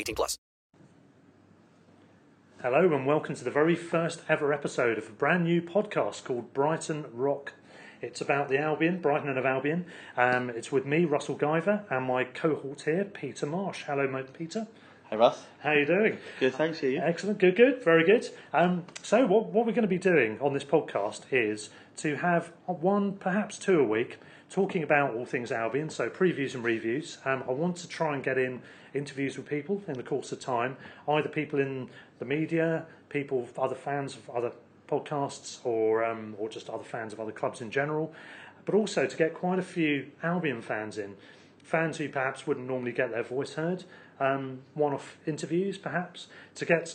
18 plus. Hello and welcome to the very first ever episode of a brand new podcast called Brighton Rock. It's about the Albion, Brighton and of Albion. Um, it's with me, Russell Guyver, and my cohort here, Peter Marsh. Hello, mate, Peter. Hey Russ. How are you doing? Good, thanks. You? Excellent. Good, good. Very good. Um, so, what, what we're going to be doing on this podcast is to have one, perhaps two a week, talking about all things Albion, so previews and reviews. Um, I want to try and get in interviews with people in the course of time, either people in the media, people, other fans of other podcasts, or um, or just other fans of other clubs in general, but also to get quite a few Albion fans in, fans who perhaps wouldn't normally get their voice heard um, one-off interviews, perhaps, to get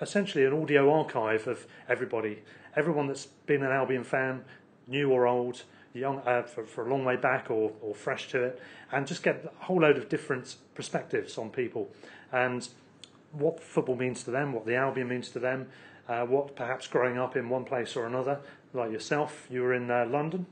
essentially an audio archive of everybody, everyone that's been an Albion fan, new or old, young uh, for, for a long way back or, or fresh to it, and just get a whole load of different perspectives on people and what football means to them, what the Albion means to them, uh, what perhaps growing up in one place or another, like yourself, you were in uh, London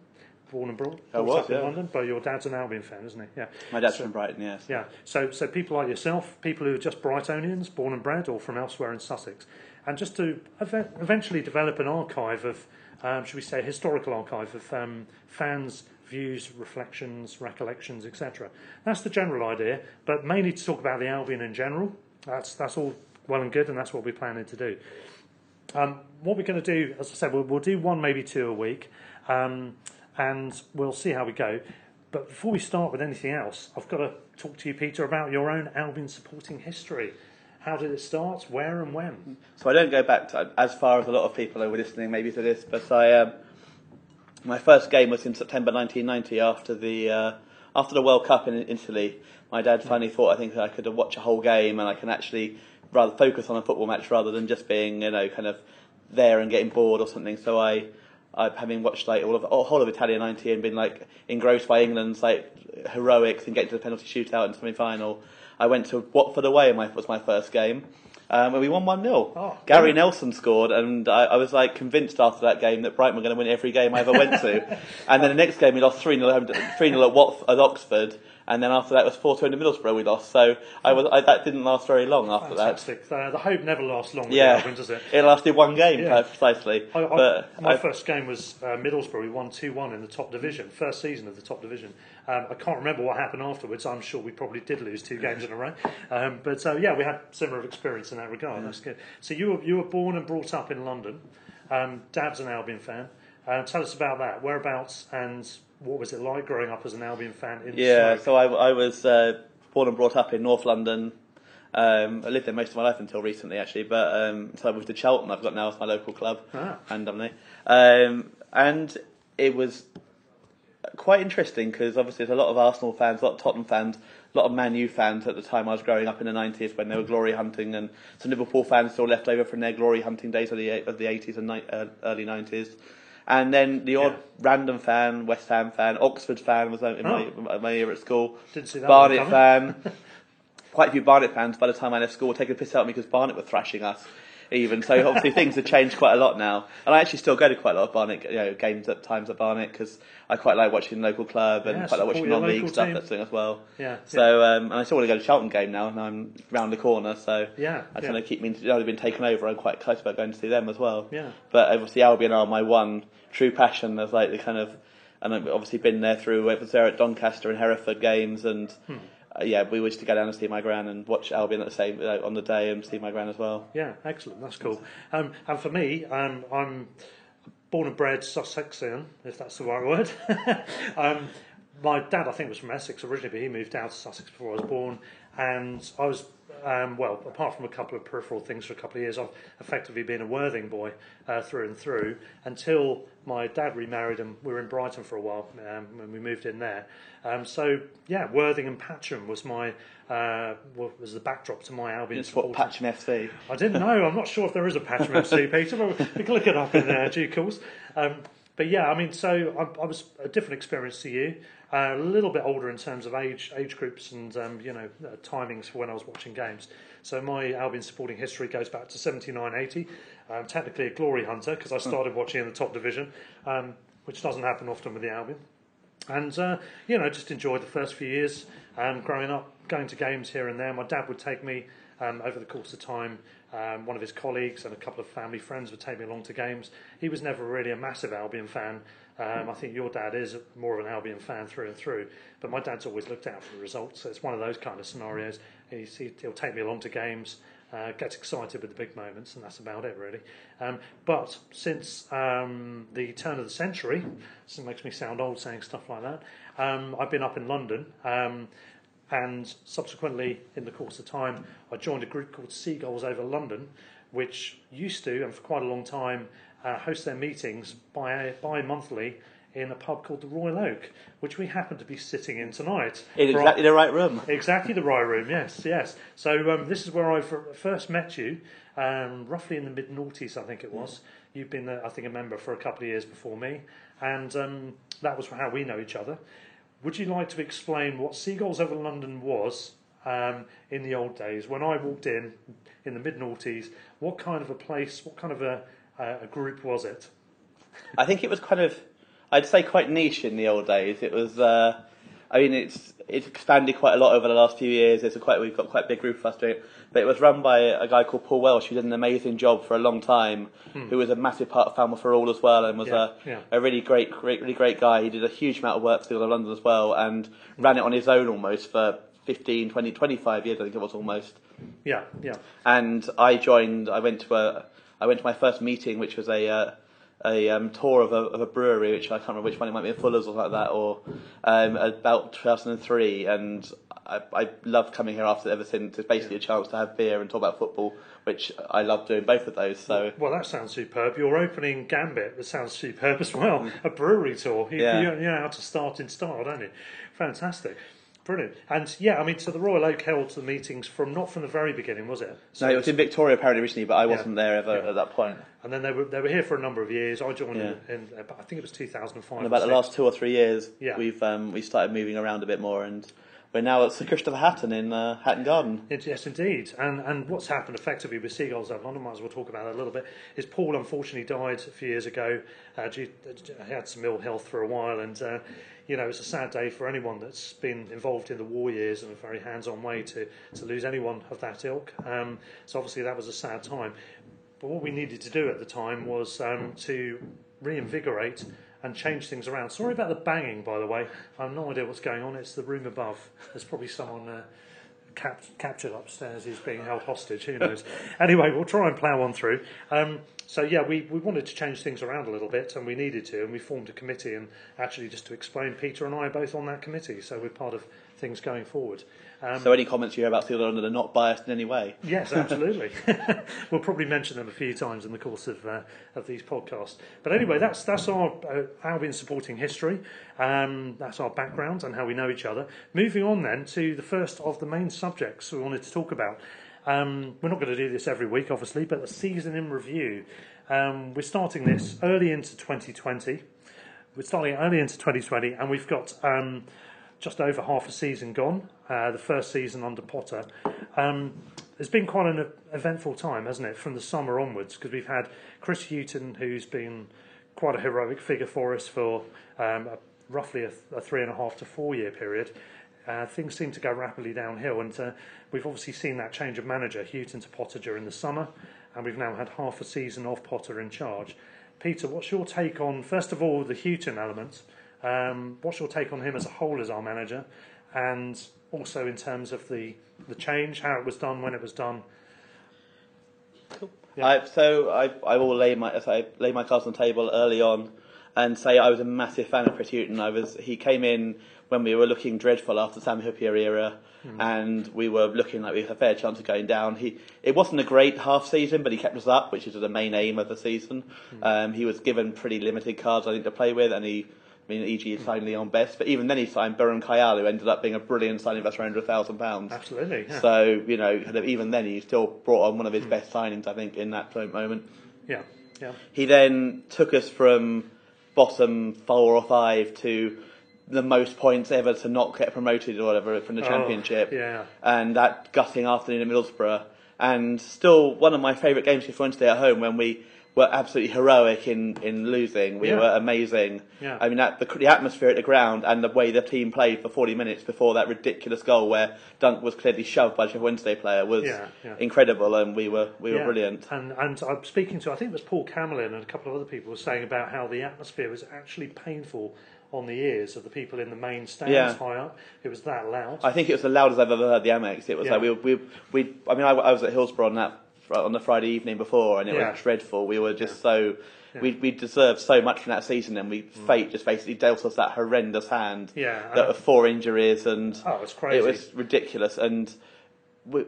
born and brought, I was, up in. London, but your dad's an Albion fan, isn't he? Yeah. My dad's So- from Brighton, yes. Yeah. So, so people like yourself, people who are just Brightonians, born and bred, or from elsewhere in Sussex, and just to ev- eventually develop an archive of, um, should we say, historical archive of um, fans' views, reflections, recollections, etc. That's the general idea, but mainly to talk about the Albion in general. That's that's all well and good, and that's what we're planning to do. Um, what we're going to do, as I said, we'll, we'll do one, maybe two a week, um, and we'll see how we go. But before we start with anything else, I've got to talk to you, Peter, about your own Albion supporting history. How did it start? Where and when? So I don't go back to, as far as a lot of people who were listening maybe to this, but I um, my first game was in September 1990 after the uh, after the World Cup in Italy. My dad finally thought I think that I could watch a whole game and I can actually rather focus on a football match rather than just being you know kind of there and getting bored or something. So I. I, having watched like all of all whole of Italia '90 and been like engrossed by England's like heroics and getting to the penalty shootout and semi-final, I went to Watford away. My was my first game, um, and we won one 0 Oh, Gary brilliant. Nelson scored, and I, I was like convinced after that game that Brighton were going to win every game I ever went to. and then the next game we lost three 0 three 0 at, Watf- at Oxford, and then after that it was four two in Middlesbrough we lost. So I was I, that didn't last very long after that. Fantastic. Uh, the hope never lasts long Yeah, Albion, does it? it lasted one game Yeah. uh, precisely. I, but my first game was uh, Middlesbrough. We won 2 1 in the top division, first season of the top division. Um, I can't remember what happened afterwards. I'm sure we probably did lose two games in a row. Um, but uh, yeah, we had similar experience in that regard. That's good. So you were, you were born and brought up in London. Um, Dad's an Albion fan. Uh, tell us about that. Whereabouts and what was it like growing up as an Albion fan in Yeah, so I, I was uh, born and brought up in North London. Um, I lived there most of my life until recently, actually. But um, so I moved to Cheltenham. I've got now as my local club, Ah. and Dumley. Um, and it was quite interesting because obviously there's a lot of Arsenal fans, a lot of Tottenham fans, a lot of Man U fans at the time I was growing up in the 90s when they were glory hunting, and some Liverpool fans still left over from their glory hunting days of the of the 80s and ni- uh, early 90s. And then the odd Yeah. random fan, West Ham fan, Oxford fan was in my, Oh. my year at school. Didn't see that Barnet fan. quite a few Barnet fans by the time I left school were taking a piss out of me because Barnet were thrashing us. Even so, obviously things have changed quite a lot now, and I actually still go to quite a lot of Barnet you know, games at times at Barnet because I quite like watching local club and Yeah, quite like watching non-league stuff team. that's doing as well. Yeah, So um, and I still want to go to Charlton game now, and I'm round the corner. So Yeah, that's yeah. going to keep me. They've been taken over. I'm quite close about going to see them as well. Yeah. But obviously Albion are my one true passion. There's like the kind of, and I've obviously been there through. I was there at Doncaster and Hereford games, and Hmm. Uh, yeah, we used to go down and see my gran and watch Albion at the same uh, on the day and see my gran as well. Yeah, excellent. That's cool. Um, and for me, um, I'm born and bred Sussexian, if that's the right word. um, my dad, I think, was from Essex originally, but he moved down to Sussex before I was born. And I was, um, well, apart from a couple of peripheral things for a couple of years, I've effectively been a Worthing boy uh, through and through until my dad remarried and we were in Brighton for a while um, when we moved in there. Um, so, yeah, Worthing and Patcham was my uh, was the backdrop to my Albion It's what. Patcham FC. I didn't know. I'm not sure if there is a Patcham FC, Peter. But we can look it up in uh, due course. Um, but yeah, I mean, so I, I was a different experience to you. Uh, a little bit older in terms of age, age groups, and um, you know uh, timings for when I was watching games. So my Albion supporting history goes back to 79-80. I'm technically a glory hunter because I started watching in the top division, um, which doesn't happen often with the Albion and uh, you know just enjoyed the first few years um, growing up going to games here and there my dad would take me um, over the course of time um, one of his colleagues and a couple of family friends would take me along to games he was never really a massive albion fan um, I think your dad is more of an Albion fan through and through, but my dad's always looked out for the results. So it's one of those kind of scenarios. He's, he, he'll take me along to games, uh, gets excited with the big moments, and that's about it, really. Um, but since um, the turn of the century, this makes me sound old saying stuff like that, um, I've been up in London. And subsequently, in the course of time, I joined a group called Seagulls Over London, which used to, and for quite a long time, uh, host their meetings bi monthly in a pub called the Royal Oak, which we happen to be sitting in tonight. In our- exactly the right room. Exactly the right room, yes, yes. So um, this is where I first met you, um, roughly in the mid noughties, I think it was. You've been, uh, I think, a member for a couple of years before me, and um, that was how we know each other. Would you like to explain what Seagulls Over London was um, in the old days when I walked in in the mid noughties? What kind of a place, what kind of a, a group was it? I think it was kind of, I'd say quite niche in the old days. It was, uh, I mean, it's it's expanded quite a lot over the last few years. It's quite we've got quite a big group of us doing it. But it was run by a guy called Paul Welsh, who did an amazing job for a long time, who was a massive part of Falmer for All as well, and was Hmm. Yeah, a yeah. a really great, great, really great guy. He did a huge amount of work for the of London as well, and ran it on his own almost for 15, 20, 25 years. I think it was almost Yeah, yeah. and I joined. I went to a. I went to my first meeting, which was a uh, a um, tour of a, of a brewery, which I can't remember which one. It might be a Fuller's or like that, or um, about 2003. And I, I loved coming here after ever since. It's basically a chance to have beer and talk about football, which I love doing both of those. So Well, that sounds superb. You're opening gambit that sounds superb as well. A brewery tour. You, Yeah. you, you know how to start in style, don't you? Fantastic. Brilliant. And yeah, I mean, so the Royal Oak held the meetings from not from the very beginning, was it? So no, it was in Victoria apparently originally, but I wasn't there ever Yeah. at that point. And then they were they were here for a number of years. I joined Yeah. in, in uh, I think it was 2005. And about the last two or three years, Yeah. we've um, we started moving around a bit more, and we're now at Sir Christopher Hatton in uh, Hatton Garden. It- Yes, indeed. And and what's happened effectively with Seagulls Over London, might as well talk about that a little bit, is Paul unfortunately died a few years ago. Uh, due, he had some ill health for a while, and uh, you know it's a sad day for anyone that's been involved in the war years in a very hands-on way to to lose anyone of that ilk. Um, so obviously that was a sad time. But what we needed to do at the time was um, to reinvigorate and change things around. Sorry about the banging, by the way. I have no idea what's going on. It's the room above. There's probably someone. Uh, cap- captured upstairs. He's being held hostage. Who knows? anyway, we'll try and plough on through. Um, so yeah, we, we wanted to change things around a little bit, and we needed to, and we formed a committee. And actually, just to explain, Peter and I are both on that committee, so we're part of things going forward. Um, So any comments you hear about Seal London are not biased in any way. Yes, absolutely. we'll probably mention them a few times in the course of uh, of these podcasts. But anyway, that's that's our uh, Albion supporting history. Um, that's our background and how we know each other. Moving on then to the first of the main subjects we wanted to talk about. Um, we're not going to do this every week, obviously, but the season in review. Um, we're starting this early into 2020. We're starting early into 2020, and we've got. Um, just over half a season gone, uh, the first season under Potter. Um, it's been quite an eventful time, hasn't it, from the summer onwards? Because we've had Chris Hughton, who's been quite a heroic figure for us for um, a, roughly a, a, three and a half to four year period. Uh, things seem to go rapidly downhill, and uh, we've obviously seen that change of manager, Hughton to Potter during the summer, and we've now had half a season of Potter in charge. Peter, what's your take on, first of all, the Hughton element? Um, what's your take on him as a whole as our manager? And also in terms of the, the change, how it was done, when it was done? Cool. Yeah. I, so I, I will lay my, I lay my cards on the table early on and say I was a massive fan of Chris Hughton. I was, he came in when we were looking dreadful after Sami Hyypiä era, mm. and we were looking like we had a fair chance of going down. He it wasn't a great half season, but he kept us up, which is the main aim of the season. Mm. Um, he was given pretty limited cards I think to play with, and he. I mean, e.g. he signed Leon Best, but even then he signed Beram Kayal, who ended up being a brilliant signing for thousand pounds. Absolutely. Yeah. So you know, even then he still brought on one of his mm. best signings, I think, in that moment. Yeah, yeah. He then took us from bottom four or five to the most points ever to not get promoted or whatever from the oh, championship. Yeah. And that gutting afternoon at Middlesbrough. And still one of my favourite games for Wednesday at home when we were absolutely heroic in, in losing. We yeah. were amazing. Yeah. I mean, that, the, the atmosphere at the ground and the way the team played for 40 minutes before that ridiculous goal where Dunk was clearly shoved by the Wednesday player was yeah, incredible, and we were we were brilliant. And and I'm speaking to I think it was Paul Camillin and a couple of other people were saying about how the atmosphere was actually painful on the ears of the people in the main stands yeah. high up. It was that loud. I think it was the loudest I've ever heard the Amex. It was yeah. like we, we, we, I mean, I, I, was at Hillsborough on that on the Friday evening before, and it yeah. was dreadful. We were just so. We we deserved so much from that season, and we mm. fate just basically dealt us that horrendous hand. Yeah, that four injuries, and oh, it was crazy. It was ridiculous, and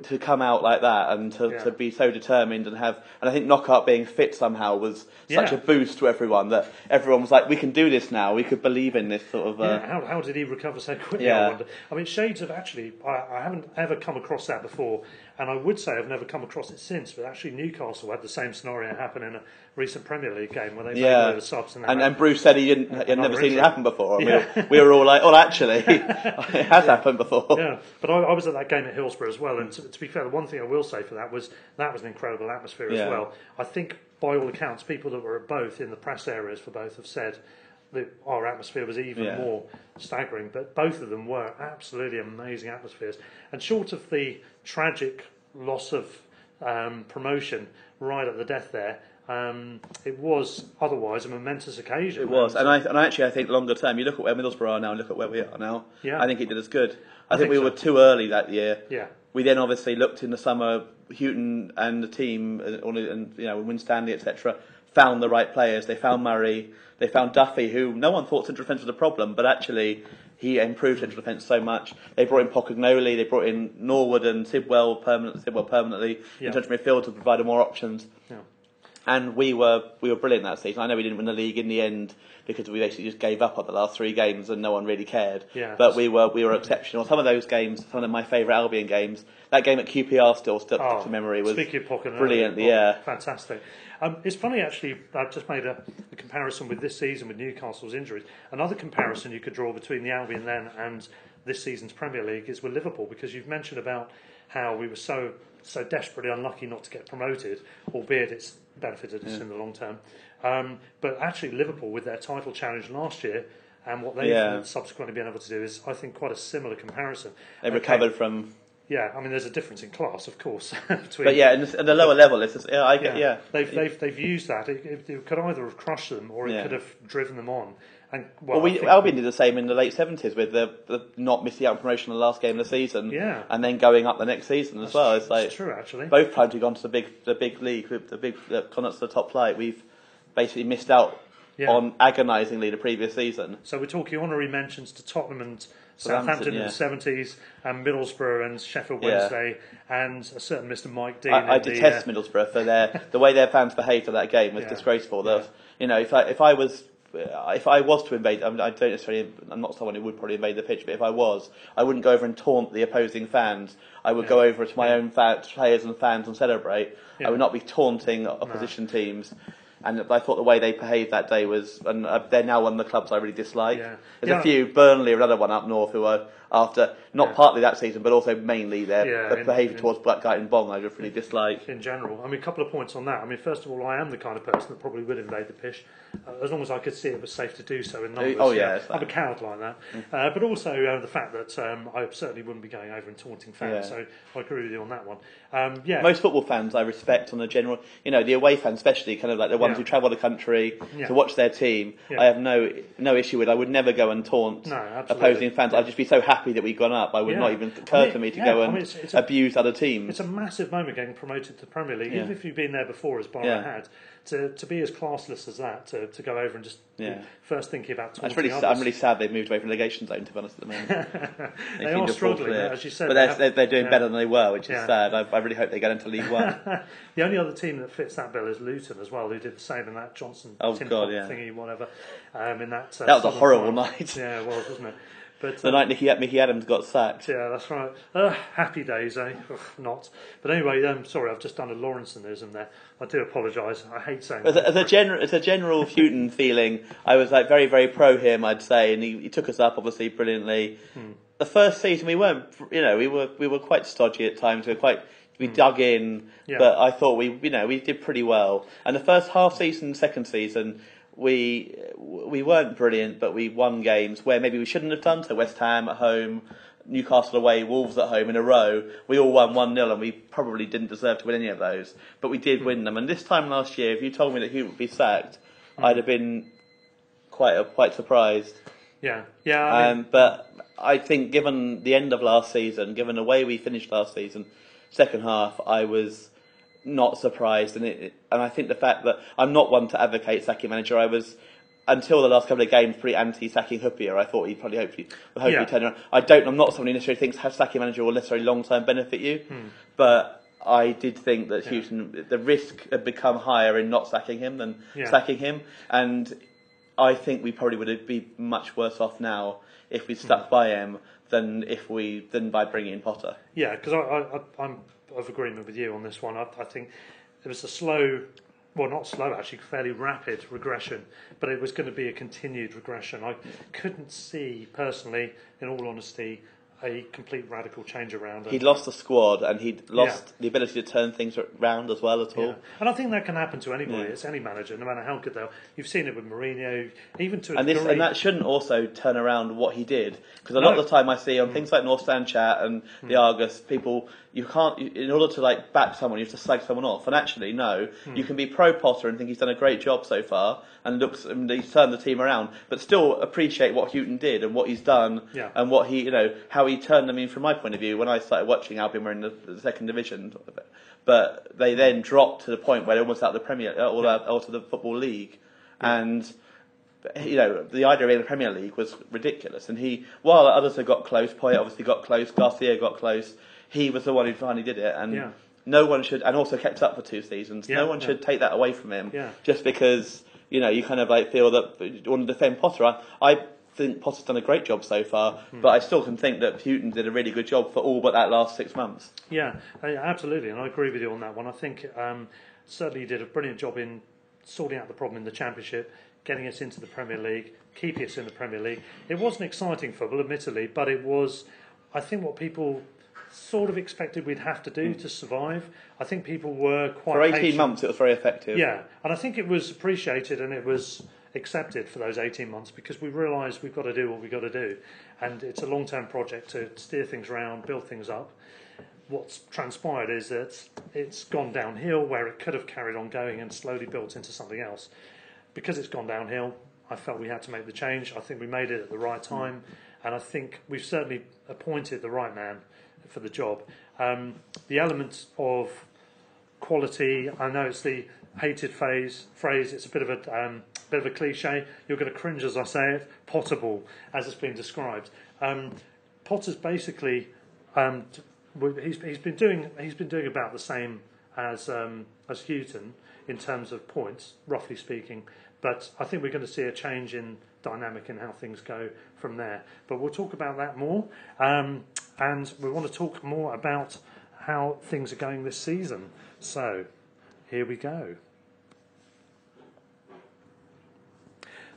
to come out like that and to, yeah. to be so determined and have and I think Knockaert being fit somehow was such yeah. a boost to everyone that everyone was like we can do this now we could believe in this sort of uh, yeah, how, how did he recover so quickly yeah. I wonder I mean shades of actually I, I haven't ever come across that before and I would say I've never come across it since but actually Newcastle had the same scenario happen in a recent Premier League game where they yeah. made the subs and, and, and, Bruce said he didn't he had never seen it happen before yeah. we, were, we were all like oh actually it has happened before yeah but I, I, was at that game at Hillsborough as well and to, to be fair the one thing I will say for that was that was an incredible atmosphere yeah. as well. I think by all accounts, people that were at both in the press areas for both have said that our atmosphere was even yeah. more staggering. But both of them were absolutely amazing atmospheres. And short of the tragic loss of um, promotion right at the death there, um, it was otherwise a momentous occasion. It was, and I and actually I think longer term, you look at where Middlesbrough are now and look at where we are now. Yeah. I think it did us good. I, I think, think we so. were too early that year. Yeah. We then obviously looked in the summer. Hughton and the team, uh, and you know, Winstanley, etc., found the right players. They found Murray. They found Duffy, who no one thought central defence was a problem, but actually he improved central defence so much. They brought in Pocognoli, they brought in Norwood and Sidwell, permanent, Sidwell permanently yeah. in central midfield to provide more options. Yeah. And we were we were brilliant that season. I know we didn't win the league in the end because we basically just gave up on the last three games and no one really cared. Yeah, but we were we were exceptional. Some of those games, some of my favourite Albion games, that game at QPR still stuck oh, to memory was brilliant. Oh, yeah, fantastic. Um, it's funny actually. I've just made a, a, comparison with this season with Newcastle's injuries. Another comparison you could draw between the Albion then and this season's Premier League is with Liverpool because you've mentioned about how we were so so desperately unlucky not to get promoted, albeit it's benefited us yeah. in the long term. Um, but actually, Liverpool with their title challenge last year and what they've yeah. subsequently been able to do is, I think, quite a similar comparison. They okay. recovered from yeah, I mean, there's a difference in class, of course. between, but yeah, at the lower level, it's just, yeah, I get, yeah. yeah. They've, they've, they've used that. It, it, it, could either have crushed them or it yeah. could have driven them on. And well, well we, Albion did the same in the late seventies with the, the, not missing out on promotion in the last game of the season, yeah, and then going up the next season as that's well. It's like true, actually. Both times we've gone to the big the big league, the big the gone to the top flight. We've basically missed out yeah. on agonisingly the previous season. So we're talking honorary mentions to Tottenham and Southampton yeah. in the seventies, and Middlesbrough and Sheffield Wednesday, yeah. and a certain Mr. Mike Dean. I, I detest the, uh, Middlesbrough for their the way their fans behaved at that game was yeah. disgraceful. That you know, if I if I was if I was to invade, I, mean, I don't necessarily, I'm not someone who would probably invade the pitch, but if I was, I wouldn't go over and taunt the opposing fans. I would go over to my own fa- players and fans and celebrate. I would not be taunting opposition no. teams. And I thought the way they behaved that day was, and uh, they're now one of the clubs I really dislike. Yeah. There's Yeah. a few, Burnley, another one up north, who are after not Yeah. partly that season, but also mainly their, Yeah, their behaviour towards Black Blackgate and Bong. I just really dislike. in general. I mean, a couple of points on that. I mean, first of all, I am the kind of person that probably would invade the pitch, uh, as long as I could see it was safe to do so in numbers. oh, you yeah, I'm a coward like that. Uh, but also uh, the fact that um, I certainly wouldn't be going over and taunting fans. Yeah. So I agree with you on that one. Um, yeah, Most football fans I respect on the general, you know, the away fans especially, kind of like the ones Yeah. who travel the country Yeah. to watch their team. Yeah. I have no no issue with. I would never go and taunt No, opposing fans. I'd just be so happy that we've gone up. I would Yeah. not even occur I mean, to me to yeah, go I and mean, it's- it's a- abuse other teams. It's a massive moment getting promoted to the Premier League, even if you've been there before, as Yeah. had. To, to be as classless as that, to, to go over and just first thinking about really, others. I'm really sad they've moved away from relegation zone. To be honest, at the moment, they seem are struggling, as you said. but they they're, they're, they're doing better than they were, which is sad. I, I really hope they get into League One. The only other team that fits that bill is Luton as well, who did the same in that Johnson Oh, God, yeah. thingy, whatever. Um, in that uh, That was a horrible final. night. Yeah, it was, wasn't it? But the um, night Nicky, Mickey Adams got sacked. yeah, that's right. Uh, happy days, eh? Ugh, not. But anyway, um, sorry, I've just done a Lawrensonism there. I do apologise. I hate saying As that. a, as a general, as a general Hughton feeling, I was like very, very pro him. I'd say, and he, he took us up obviously brilliantly. Hmm. The first season we weren't, you know, we were we were quite stodgy at times. We were quite we dug in, Hmm. Yeah. but I thought we, you know, we did pretty well. And the first half season, second season, we we weren't brilliant, but we won games where maybe we shouldn't have done. So West Ham at home. Newcastle away, Wolves at home in a row. We all won 1 0 and we probably didn't deserve to win any of those. But we did win them. And this time last year, if you told me that Hugh would be sacked, I'd have been quite quite surprised. yeah, yeah. I mean, Um, but I think, given the end of last season, given the way we finished last season, second half, I was not surprised. And it, and I think the fact that I'm not one to advocate sacking manager, I was. Until the last couple of games, pretty anti-sacking Hoopier. I thought he'd probably hopefully, hopefully Yeah. turn around. I don't. I'm not someone who necessarily thinks have sacking manager will necessarily long-term benefit you, Hmm. but I did think that Hughton, the risk had become higher in not sacking him than Yeah. sacking him, and I think we probably would be much worse off now if we stuck Hmm. by him than if we than by bringing in Potter. Yeah, because I, I, I, I'm of agreement with you on this one. I, I think it was a slow, well, not slow actually, fairly rapid regression, but it was going to be a continued regression. I couldn't see personally, in all honesty, a complete radical change around. It. He'd lost the squad and he'd lost Yeah. the ability to turn things around as well at all. Yeah. And I think that can happen to anybody. Yeah. It's any manager, no matter how good they are. You've seen it with Mourinho, even to a And this degree. and that shouldn't also turn around what he did because a No. lot of the time I see on mm. things like North Stand Chat and mm. the Argus, people you can't in order to like back someone you have to slag someone off. And actually, no, hmm. you can be pro Potter and think he's done a great job so far and looks and he's turned the team around, but still appreciate what Hughton did and what he's done Yeah. and what he you know how he turned them in from my point of view when I started watching Albion were in the, the second division. But they then dropped to the point where they're almost out of the Premier uh, or out of the Football League. And you know, the idea of being in the Premier League was ridiculous. And he, while others had got close, Poyet obviously got close, Garcia got close, he was the one who finally did it. And Yeah. no one should, and also kept up for two seasons, Yeah, no one yeah. should take that away from him Yeah. just because, you know, you kind of like feel that you want to defend Potter. I, I think Potter's done a great job so far, Hmm. but I still can think that Hughton did a really good job for all but that last six months. Yeah, absolutely, and I agree with you on that one. I think um, certainly he did a brilliant job in sorting out the problem in the Championship, getting us into the Premier League, keeping us in the Premier League. It wasn't exciting football, admittedly, but it was, I think, what people sort of expected we'd have to do hmm. to survive. I think people were quite For 18 patient. months, it was very effective. Yeah, and I think it was appreciated and it was accepted for those 18 months because we realised we've got to do what we've got to do. And it's a long term project to steer things around, build things up. What's transpired is that it's gone downhill where it could have carried on going and slowly built into something else. Because it's gone downhill, I felt we had to make the change. I think we made it at the right hmm. time, and I think we've certainly appointed the right man for the job. Um, the element of quality. I know it's the hated phase phrase. It's a bit of a um, bit of a cliche. You're going to cringe as I say it. Potterball, as it's been described. Um, Potter's basically um, he's he's been doing he's been doing about the same as um, as Hughton in terms of points, roughly speaking. But I think we're going to see a change in dynamic in how things go from there. But we'll talk about that more, um, and we want to talk more about how things are going this season. So, here we go.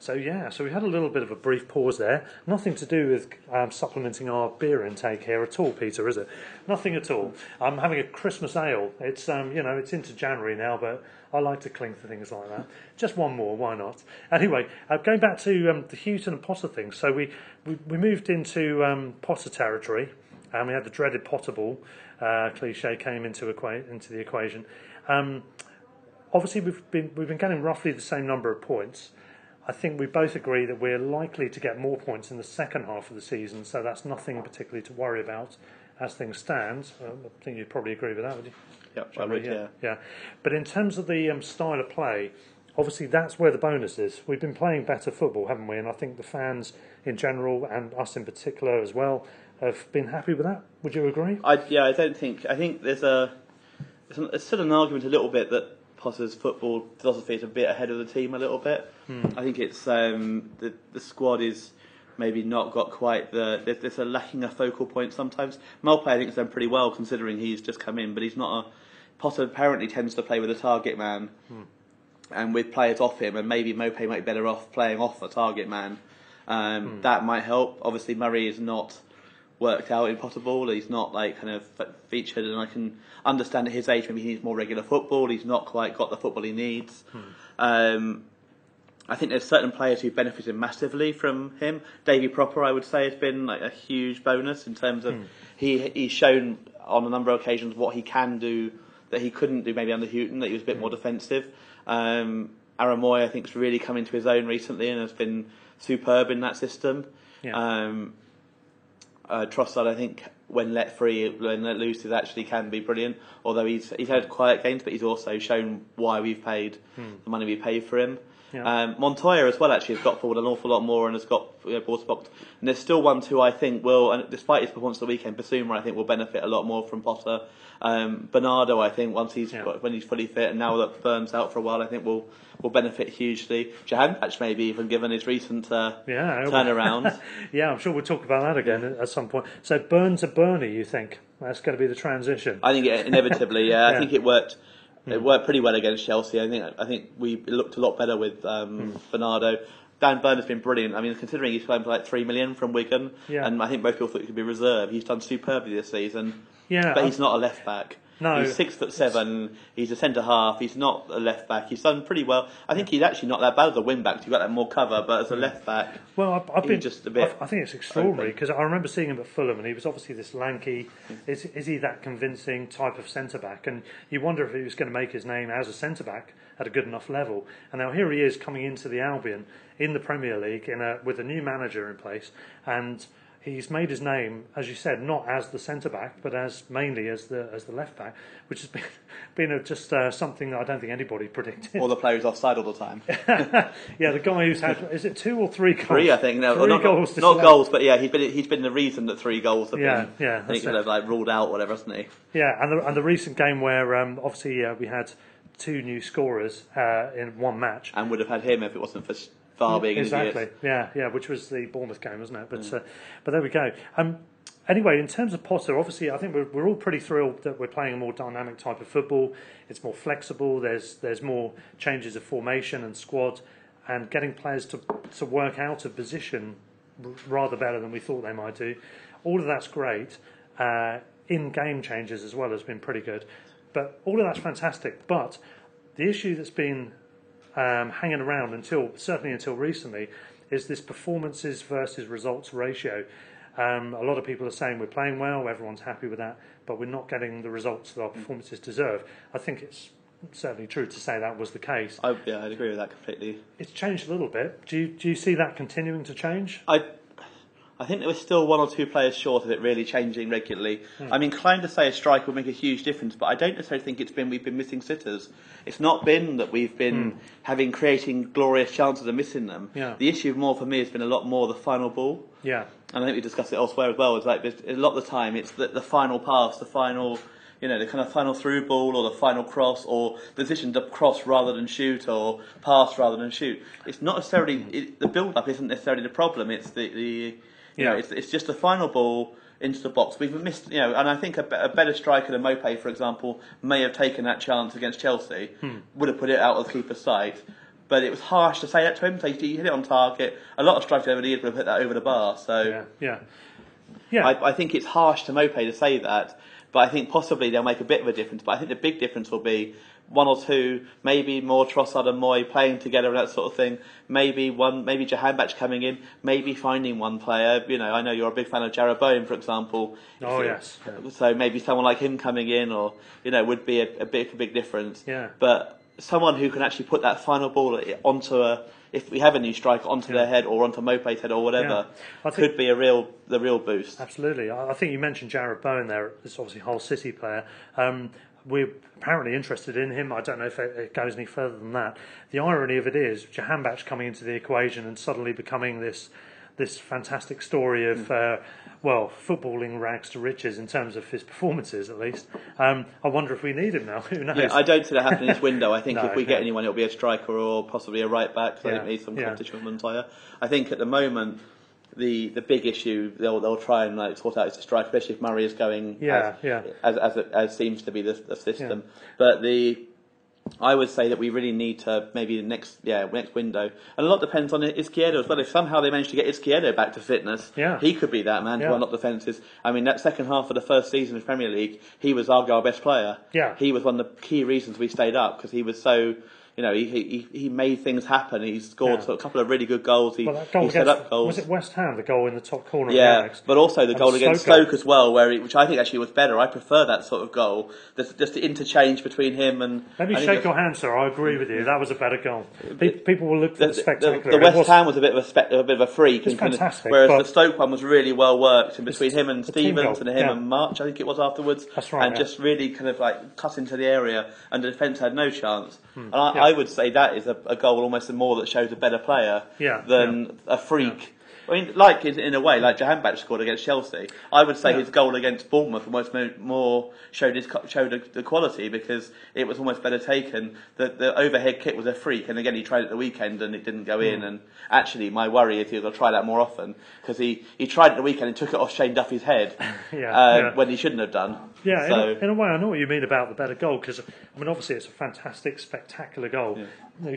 So yeah, so we had a little bit of a brief pause there. Nothing to do with um, supplementing our beer intake here at all, Peter, is it? Nothing at all. I'm having a Christmas ale. It's um, you know it's into January now, but I like to cling to things like that. Just one more, why not? Anyway, uh, going back to um, the Hughton and Potter thing. So we we, we moved into um, Potter territory, and we had the dreaded Potterball uh, cliche came into equa- into the equation. Um, obviously, we've been we've been getting roughly the same number of points. I think we both agree that we're likely to get more points in the second half of the season, so that's nothing particularly to worry about as things stand. Um, I think you'd probably agree with that, would you? Yep, I would, yeah. yeah. But in terms of the um, style of play, obviously that's where the bonus is. We've been playing better football, haven't we? And I think the fans in general and us in particular as well have been happy with that. Would you agree? I, yeah, I don't think. I think there's a. It's, an, it's still an argument a little bit that Potter's football philosophy is a bit ahead of the team a little bit. I think it's um, the the squad is maybe not got quite the. There's, there's a lacking a focal point sometimes. Maupay I think has done pretty well considering he's just come in, but he's not a. Potter apparently tends to play with a target man, and with players off him, and maybe Maupay might be better off playing off a target man. Um, That might help. Obviously, Murray is not worked out in Potter ball. He's not like kind of featured, and I can understand at his age maybe he needs more regular football. He's not quite got the football he needs. Um, I think there's certain players who benefited massively from him. Davy Pröpper, I would say, has been like a huge bonus in terms of he he's shown on a number of occasions what he can do that he couldn't do maybe under Hughton. That he was a bit more defensive. Um, Aaron Mooy, I think, has really come into his own recently and has been superb in that system. Yeah. Um, uh, Trossard, I think, when let free, when let loose, is actually can be brilliant. Although he's he's had quiet games, but he's also shown why we've paid the money we paid for him. Yeah. Um, Montoya as well actually has got forward an awful lot more and has got you know. And there's still one who I think will, and despite his performance the weekend, Bissouma I think will benefit a lot more from Potter. Um, Bernardo I think once he's Yeah. when he's fully fit and now that Burns out for a while I think will will benefit hugely. Jahanbakhsh maybe even given his recent uh, Yeah. turnaround. yeah, I'm sure we'll talk about that again at some point. So Burn to Burnley, you think that's going to be the transition? I think it, inevitably, yeah. Yeah. I think it worked. It worked pretty well against Chelsea. I think. I think we looked a lot better with um, Bernardo. Dan Burn has been brilliant. I mean, considering he's playing for like three million from Wigan, Yeah. and I think both people thought he could be reserve. He's done superbly this season. Yeah, but he's not a left back. No. he's six foot seven. He's a centre half. He's not a left back. He's done pretty well. I think he's actually not that bad as a wing back. You've got that more cover, but as a left back, Well, I've, I've been just a bit I, I think it's extraordinary because I remember seeing him at Fulham, and he was obviously this lanky. Is is he that convincing type of centre back? And you wonder if he was going to make his name as a centre back at a good enough level. And now here he is coming into the Albion in the Premier League in a, with a new manager in place, and he's made his name, as you said, not as the centre back, but as mainly as the as the left back, which has been been a, just uh, something that I don't think anybody predicted. all the players offside all the time. yeah, the guy who's had is it two or three goals? Three, I think. No, three not, goals. not disallowed. goals, but yeah, he's been he's been the reason that three goals have Yeah, been. yeah, that's kind of like ruled out, whatever, hasn't he? Yeah, and the, and the recent game where um, obviously uh, we had two new scorers uh, in one match. And would have had him if it wasn't for Far being exactly. Yeah, yeah, which was the Bournemouth game, wasn't it? But uh, but there we go. Um, anyway, in terms of Potter, obviously, I think we're, we're all pretty thrilled that we're playing a more dynamic type of football. It's more flexible. There's there's more changes of formation and squad, and getting players to to work out of position rather better than we thought they might do. All of that's great. Uh, in game changes as well has been pretty good, but all of that's fantastic. But the issue that's been um, hanging around until certainly until recently is this performances versus results ratio. Um, a lot of people are saying we're playing well, everyone's happy with that, but we're not getting the results that our performances deserve. I think it's certainly true to say that was the case. I, yeah, I'd agree with that completely. It's changed a little bit. Do you, do you see that continuing to change? I, I think there was still one or two players short of it really changing regularly. Hmm. I'm inclined to say a strike will make a huge difference, but I don't necessarily think it's been we've been missing sitters. It's not been that we've been having creating glorious chances and missing them. Hmm. Yeah. The issue more for me has been a lot more the final ball. Yeah. and I think we discussed it elsewhere as well. It's like a lot of the time it's the, the final pass, the final, you know, the kind of final through ball or the final cross or the decision to cross rather than shoot or pass rather than shoot. It's not necessarily it, the build up isn't necessarily the problem. It's the, the you know it's it's just the final ball into the box. We've missed, you know, and I think a, a better striker than Maupay, for example, may have taken that chance against Chelsea, hmm. would have put it out of the keeper's sight. But it was harsh to say that to him. So he hit it on target. A lot of strikers over the years would have put that over the bar. So Yeah, yeah, yeah. I, I think it's harsh to Mope to say that, but I think possibly they'll make a bit of a difference. But I think the big difference will be one or two, maybe more Trossard and Moy playing together and that sort of thing. Maybe one, maybe Jahanbakhsh coming in, maybe finding one player. You know, I know you're a big fan of Jarrod Bowen, for example. Oh, So- yes, yeah. So maybe someone like him coming in, or you know, would be a, a big, a big difference. Yeah. But someone who can actually put that final ball onto a, if we have a new striker, onto their head or onto Mope's head or whatever, I think- could be a real, the real boost. Absolutely. I think you mentioned Jarrod Bowen there. This obviously Hull City player. Um, we're apparently interested in him. I don't know if it, it goes any further than that. The irony of it is Jahanbakhsh coming into the equation and suddenly becoming this this fantastic story of. Uh, well, footballing rags to riches in terms of his performances, at least. Um, I wonder if we need him now. Who knows? Yeah, I don't see that happening this window. I think No, if we get anyone, it'll be a striker or possibly a right back. So Yeah, we need some yeah. competition with Montoya. I think at the moment, the the big issue they'll they'll try and like sort out is the striker, especially if Murray is going Yeah, as, yeah. as as as seems to be the, the system. But the I would say that we really need to maybe the next yeah next window, and a lot depends on Izquierdo as well. If somehow they manage to get Izquierdo back to fitness, Yeah. he could be that man Yeah. to unlock defences. I mean, that second half of the first season of Premier League, he was our best player. Yeah. he was one of the key reasons we stayed up because he was so. You know, he, he he made things happen. He scored Yeah. a couple of really good goals. He, Well, goal he set up goals. was it West Ham, the goal in the top corner Yeah, the but also the And goal against Stoke as well, where he, which I think actually was better. I prefer that sort of goal. Just, just the interchange between him and. Let me shake your hand, sir. I agree with you. That was a better goal. People will look for The, the, the, spectacular. the It West was- Ham was a bit of a, spe- a bit of a freak, and kind of- fantastic, whereas the Stoke one was really well worked, and between him and Stevens and him yeah. and March, I think it was afterwards, That's right, and yeah. just really kind of like cut into the area, and the defence had no chance. and I, Hmm. yeah. I would say that is a, a goal almost more that shows a better player Yeah, than a freak. I mean, like in, in a way, like Jahanbakhsh scored against Chelsea. I would say Yeah. his goal against Bournemouth almost more showed his showed the- quality because it was almost better taken. The the overhead kick was a freak, and again he tried it the weekend and it didn't go Hmm. in. And actually, my worry is he'll try that more often because he, he tried it the weekend and took it off Shane Duffy's head Yeah, uh, yeah. when he shouldn't have done. Yeah, so, in, a, in a way, I know what you mean about the better goal because I mean, obviously, it's a fantastic, spectacular goal.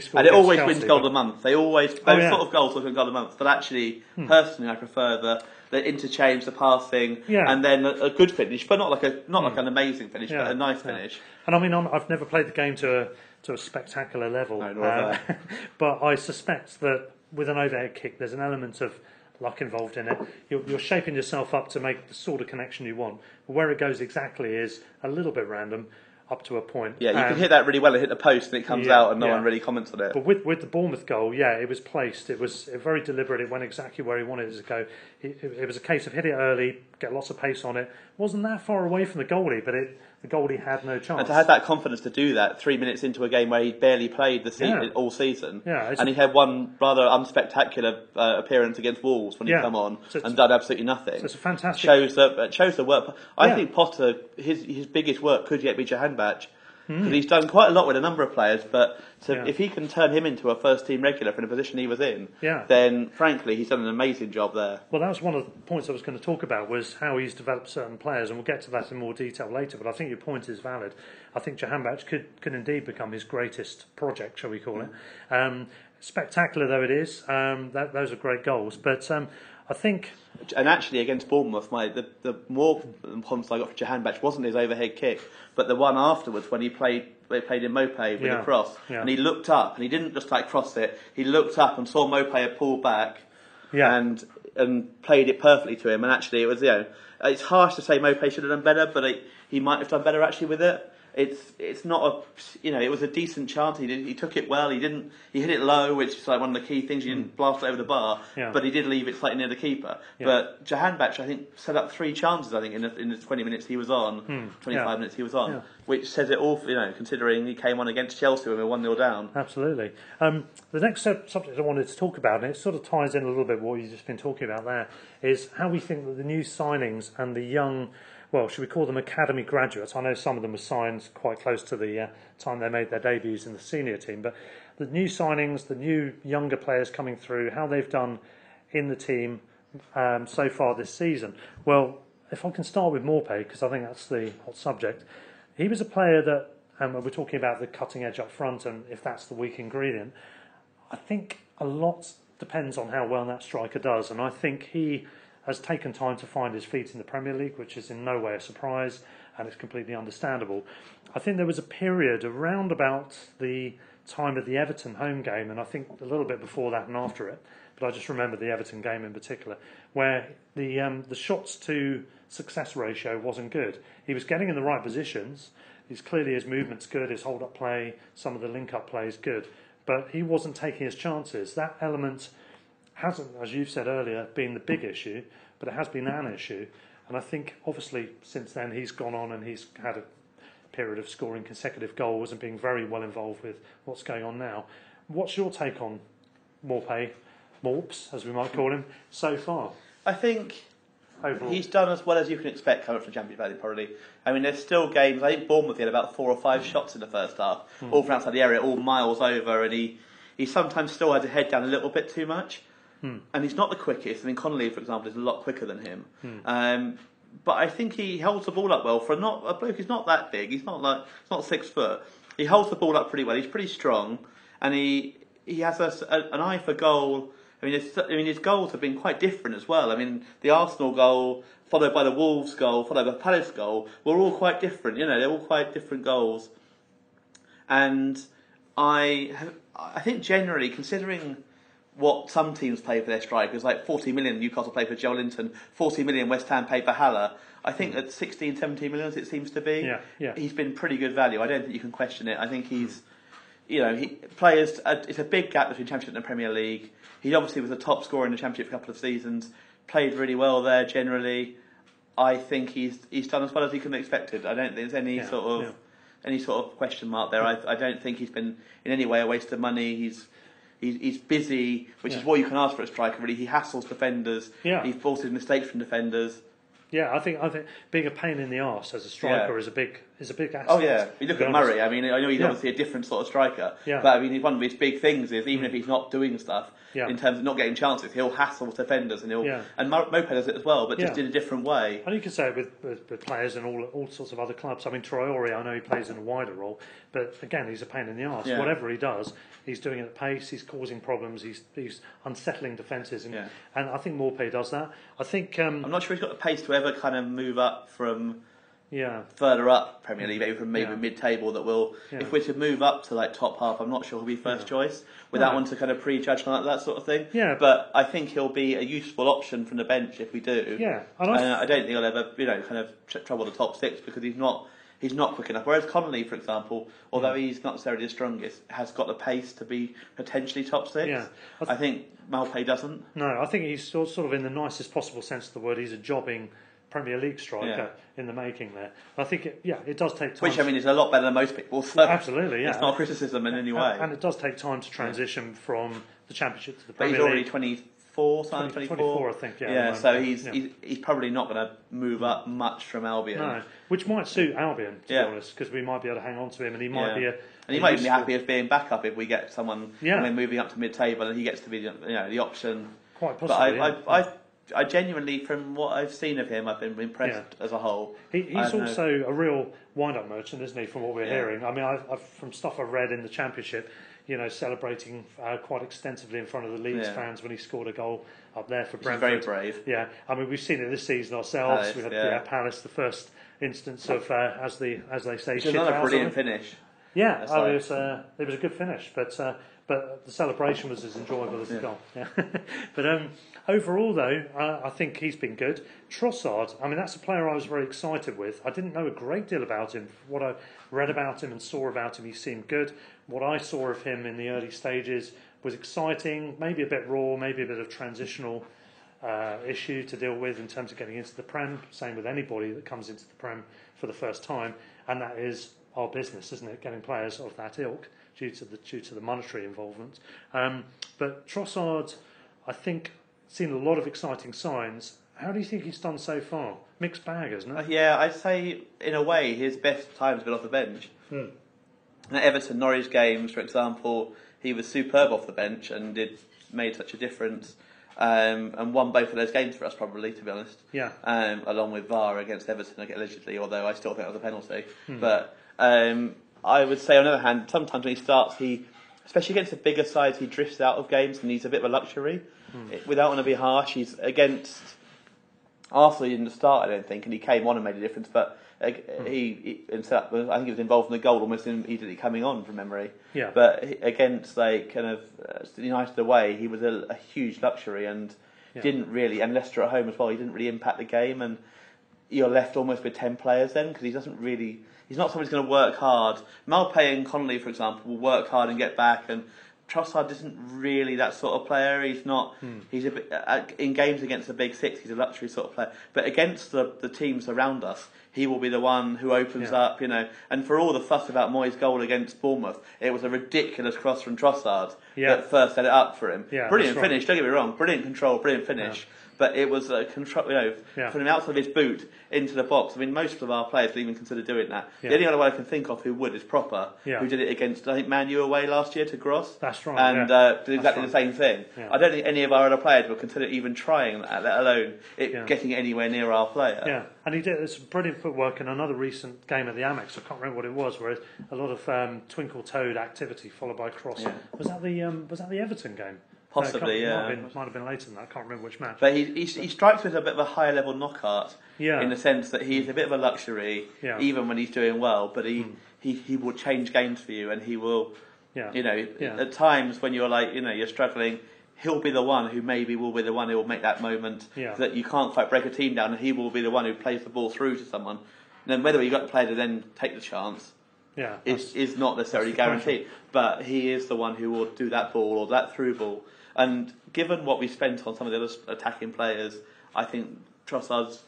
Scored and it always Chelsea, wins goal of the month. They always those Oh, yeah. Hmm. sort of goals will win goal of the month. But actually, personally, I prefer the the interchange, the passing, Yeah. and then a, a good finish, but not like a not like an amazing finish, Yeah, but a nice yeah. finish. And I mean, I'm, I've never played the game to a to a spectacular level, No, uh, but I suspect that with an overhead kick, there's an element of luck involved in it. You're, you're shaping yourself up to make the sort of connection you want. But where it goes exactly is a little bit random, up to a point. Yeah, you Um, can hit that really well and hit the post, and it comes yeah, out, and no yeah. one really comments on it. But with, with the Bournemouth goal, yeah, it was placed. It was very deliberate. It went exactly where he wanted it to go. It, it, it was a case of hit it early, get lots of pace on it. wasn't that far away from the goalie, but it, the goalie had no chance. And to have that confidence to do that three minutes into a game where he barely played the se- Yeah. all season, Yeah, and he had one rather unspectacular uh, appearance against Wolves when Yeah. he come on So and done absolutely nothing. so it's a fantastic- shows that uh, shows the work. I think Potter his his biggest work could yet be Jahanbakhsh. Hmm. Because he's done quite a lot with a number of players, but to, Yeah. if he can turn him into a first team regular from the position he was in, Yeah. then frankly he's done an amazing job there. Well, that was one of the points I was going to talk about was how he's developed certain players, and we'll get to that in more detail later. But I think your point is valid. I think Jahanbakhsh could could indeed become his greatest project, shall we call it? Um, spectacular though it is, um, that, those are great goals. But um, I think And actually, against Bournemouth, my the, the more comments I got for Jahanbakhsh wasn't his overhead kick, but the one afterwards when he played they played in Mope with Yeah, a cross, yeah. and he looked up and he didn't just like cross it. He looked up and saw Mope had pulled back, Yeah. and and played it perfectly to him. And actually, it was you know it's harsh to say Mope should have done better, but it, he might have done better actually with it. It's it's not a you know it was a decent chance. He did, he took it well. He didn't he hit it low, which is like one of the key things. He didn't blast it over the bar, Mm. Yeah. but he did leave it slightly near the keeper. Yeah. But Jahanbakhsh, I think, set up three chances. I think in the, in the 20 minutes he was on, 25 Hmm. Yeah. minutes he was on, which says it all. You know, considering he came on against Chelsea when we were one 0 down. Absolutely. Um, the next sub- subject I wanted to talk about, and it sort of ties in a little bit what you've just been talking about there, is how we think that the new signings and the young, well, should we call them academy graduates? I know some of them were signed quite close to the uh, time they made their debuts in the senior team, but the new signings, the new younger players coming through, how they've done in the team um, so far this season. Well, if I can start with Maupay, because I think that's the hot subject, he was a player that, and we're talking about the cutting edge up front and if that's the weak ingredient, I think a lot depends on how well that striker does, and I think he has taken time to find his feet in the Premier League, which is in no way a surprise, and it's completely understandable. I think there was a period around about the time of the Everton home game, and I think a little bit before that and after it, but I just remember the Everton game in particular, where the um, the shots to success ratio wasn't good. He was getting in the right positions. He's clearly his movement's good, his hold up play, some of the link up play is good, but he wasn't taking his chances. That element hasn't, as you've said earlier, been the big issue, but it has been an issue. And I think obviously since then he's gone on and he's had a period of scoring consecutive goals and being very well involved with what's going on now. What's your take on Maupay, Morps, as we might call him, so far? I think Overall, he's done as well as you can expect coming from Champions League, probably. I mean, there's still games. I think Bournemouth had about four or five shots in the first half, hmm. all from outside the area, all miles over, and he, he sometimes still had to head down a little bit too much. And he's not the quickest. I mean, Connolly, for example, is a lot quicker than him. Um, but I think he holds the ball up well for a not a bloke who's not that big. He's not like he's not six foot. He holds the ball up pretty well. He's pretty strong, and he he has a, a- an eye for goal. I mean, his, I mean, his goals have been quite different as well. I mean, the Arsenal goal, followed by the Wolves goal, followed by the Palace goal, were all quite different. You know, they're all quite different goals. And I, have, I think generally, considering what some teams pay for their strikers, like 40 million Newcastle pay for Joelinton, 40 million West Ham pay for Haller. I think at 16, 17 million as it seems to be. Yeah, yeah. He's been pretty good value. I don't think you can question it. I think he's, you know, he players. Uh, it's a big gap between Championship and the Premier League. He obviously was a top scorer in the Championship for a couple of seasons. Played really well there generally. I think he's he's done as well as he can be expected. I don't think there's any Yeah, sort of any sort of question mark there. I, I don't think he's been in any way a waste of money. He's he's, he's busy, which is what you can ask for a striker. Really, he hassles defenders. Yeah. he forces mistakes from defenders. yeah, I think I think being a pain in the arse as a striker Yeah. is a big is a big asset. Oh yeah, you look at. Murray. I mean, I know he's Yeah. obviously a different sort of striker, Yeah. but I mean, one of his big things is even if he's not doing stuff Yeah. in terms of not getting chances, he'll hassle defenders and he'll Yeah. and Mo- Moped does it as well, but just in a different way. And you can say it with, with, with players and all all sorts of other clubs. I mean, Traore, I know he plays in a wider role, but again, he's a pain in the arse. Whatever he does, he's doing it at pace. He's causing problems. He's he's unsettling defences, and and I think Maupay does that. I think um, I'm not sure he's got the pace to ever kind of move up from yeah, further up Premier League, maybe from maybe Yeah. mid-table. That will, Yeah. if we're to move up to like top half, I'm not sure he'll be first choice without No. one to kind of prejudge like that sort of thing. Yeah. but I think he'll be a useful option from the bench if we do. Yeah, and and I- I, don't think he'll ever, you know, kind of tr- trouble the top six because he's not. He's not quick enough. Whereas Connolly, for example, although he's not necessarily the strongest, has got the pace to be potentially top six. Yeah. I th- I think Maupay doesn't. no, I think he's sort sort of in the nicest possible sense of the word. He's a jobbing Premier League striker Yeah. in the making. There, I think it, yeah, it does take time. Which I mean is a lot better than most people. So Absolutely, yeah. It's not criticism in any way. and it does take time to transition from the Championship to the But Premier he's already League. 24, something 20 24. 24, I think, yeah, Yeah, so he's, yeah. he's he's probably not going to move up much from Albion. No, which might suit Albion to Yeah. be honest, because we might be able to hang on to him, and he might Yeah. be a. and he might even be happy as being backup if we get someone Yeah. I mean, moving up to mid-table and he gets to be the, you know the option. Quite But possibly. I, yeah. I, I, I genuinely, from what I've seen of him, I've been impressed as a whole. He, he's know. also a real wind-up merchant, isn't he? From what we're hearing. I mean, I've, I've, from stuff I've read in the Championship, you know, celebrating uh, quite extensively in front of the Leeds Yeah. fans when he scored a goal up there for Which Brentford. very brave. Yeah, I mean, we've seen it this season ourselves. Palace, we had yeah. Palace, the first instance of, uh, as the as they say, Which is shit another brilliant finish. Yeah, That's oh, like- it was uh, it was a good finish, but uh, but the celebration was as enjoyable as the goal. Yeah. but um, overall, though, uh, I think he's been good. Trossard, I mean, that's a player I was very excited with. I didn't know a great deal about him. What I read about him and saw about him, he seemed good. What I saw of him in the early stages was exciting, maybe a bit raw, maybe a bit of transitional uh, issue to deal with in terms of getting into the Prem. Same with anybody that comes into the Prem for the first time, and that is our business, isn't it? Getting players of that ilk due to the due to the monetary involvement. Um, but Trossard, I think, seen a lot of exciting signs. How do you think he's done so far? Mixed bag, isn't Uh, it? Yeah, I'd say in a way his best time's been off the bench. Hmm. In Everton Norwich games, for example, he was superb off the bench and did made such a difference. Um, and won both of those games for us, probably to be honest. Yeah. Um, along with VAR against Everton, allegedly, although I still think it was a penalty. Hmm. But um, I would say, on the other hand, sometimes when he starts, he especially against the bigger sides, he drifts out of games and he's a bit of a luxury. It- Without want to be harsh, he's against Arsenal. He didn't start, I don't think, and he came on and made a difference. But uh, he, he instead, I think he was involved in the goal almost immediately coming on from memory. Yeah. But he- against like kind of uh, United away, he was a, a huge luxury and Yeah. didn't really. And Leicester at home as well, he didn't really impact the game and you're left almost with 10 players then because he doesn't really he's not someone who's going to work hard Maupay and Connolly for example will work hard and get back and Trossard isn't really that sort of player he's not Hmm. he's a bit uh, in games against the big six he's a luxury sort of player but against the, the teams around us he will be the one who opens Yeah. up you know and for all the fuss about Mooy's goal against Bournemouth it was a ridiculous cross from Trossard Yeah. that first set it up for him Yeah, brilliant that's right. finish don't get me wrong brilliant control brilliant finish but it was a control, you know, Yeah. from the outside of his boot into the box. I mean, most of our players don't even consider doing that. Yeah. The only other one I can think of who would is Pröpper, Yeah. who did it against, I think, Man U away last year to Gross. That's right, And uh, did exactly the same thing. I don't think any of our other players would consider even trying that, let alone it getting anywhere near our player. Yeah, and he did some brilliant footwork in another recent game at the Amex. I can't remember what it was, where a lot of um, twinkle toed activity followed by cross. Was that the um, was that the Everton game? Possibly, No, it yeah. Might have, been, might have been later than that. I can't remember which match. But he, he, he strikes me as a bit of a higher level Knockaert Yeah. in the sense that he's a bit of a luxury, Yeah. Even when he's doing well. But he, hmm. he, he will change games for you, and he will, Yeah. you know, Yeah. at times when you're like, you know, you're struggling, he'll be the one who maybe will be the one who will make that moment Yeah. that you can't quite break a team down, and he will be the one who plays the ball through to someone. And then whether you got the player to then take the chance yeah, is, is not necessarily that's the question. guaranteed. But he is the one who will do that ball or that through ball. And given what we spent on some of the other attacking players, I think Trossard's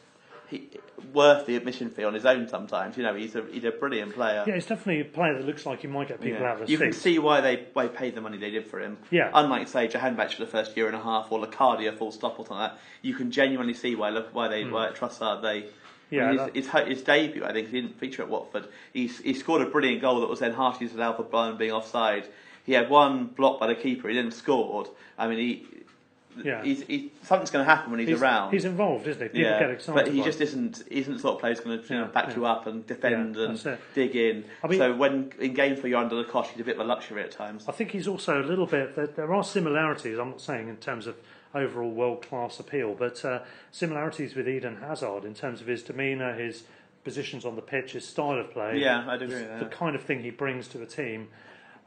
he, worth the admission fee on his own sometimes. You know, he's a, he's a brilliant player. yeah, he's definitely a player that looks like he might get people Yeah. out of the You can see why they why they paid the money they did for him. Yeah. Unlike say Jahanbakhsh for the first year and a half or Locadia full stop or something like that, you can genuinely see why why they hmm. why at Trossard they. Yeah, I mean, his, his, his debut, I think, he didn't feature at Watford. He's, he scored a brilliant goal that was then harshly disallowed for Brian being offside. He had one block by the keeper. He then scored. I mean, he, Yeah. he's, he, something's going to happen when he's, he's, around. he's involved, isn't he? People yeah, get excited. but he just isn't isn't the sort of player who's going to you Yeah, back yeah. you up and defend and dig in. I mean- so when in games where you're under the cosh, he's a bit of a luxury at times. I think he's also a little bit. There, there are similarities. I'm not saying in terms of overall world class appeal, but uh, similarities with Eden Hazard in terms of his demeanour, his positions on the pitch, his style of play. Yeah, I'd agree the, the kind of thing he brings to the team,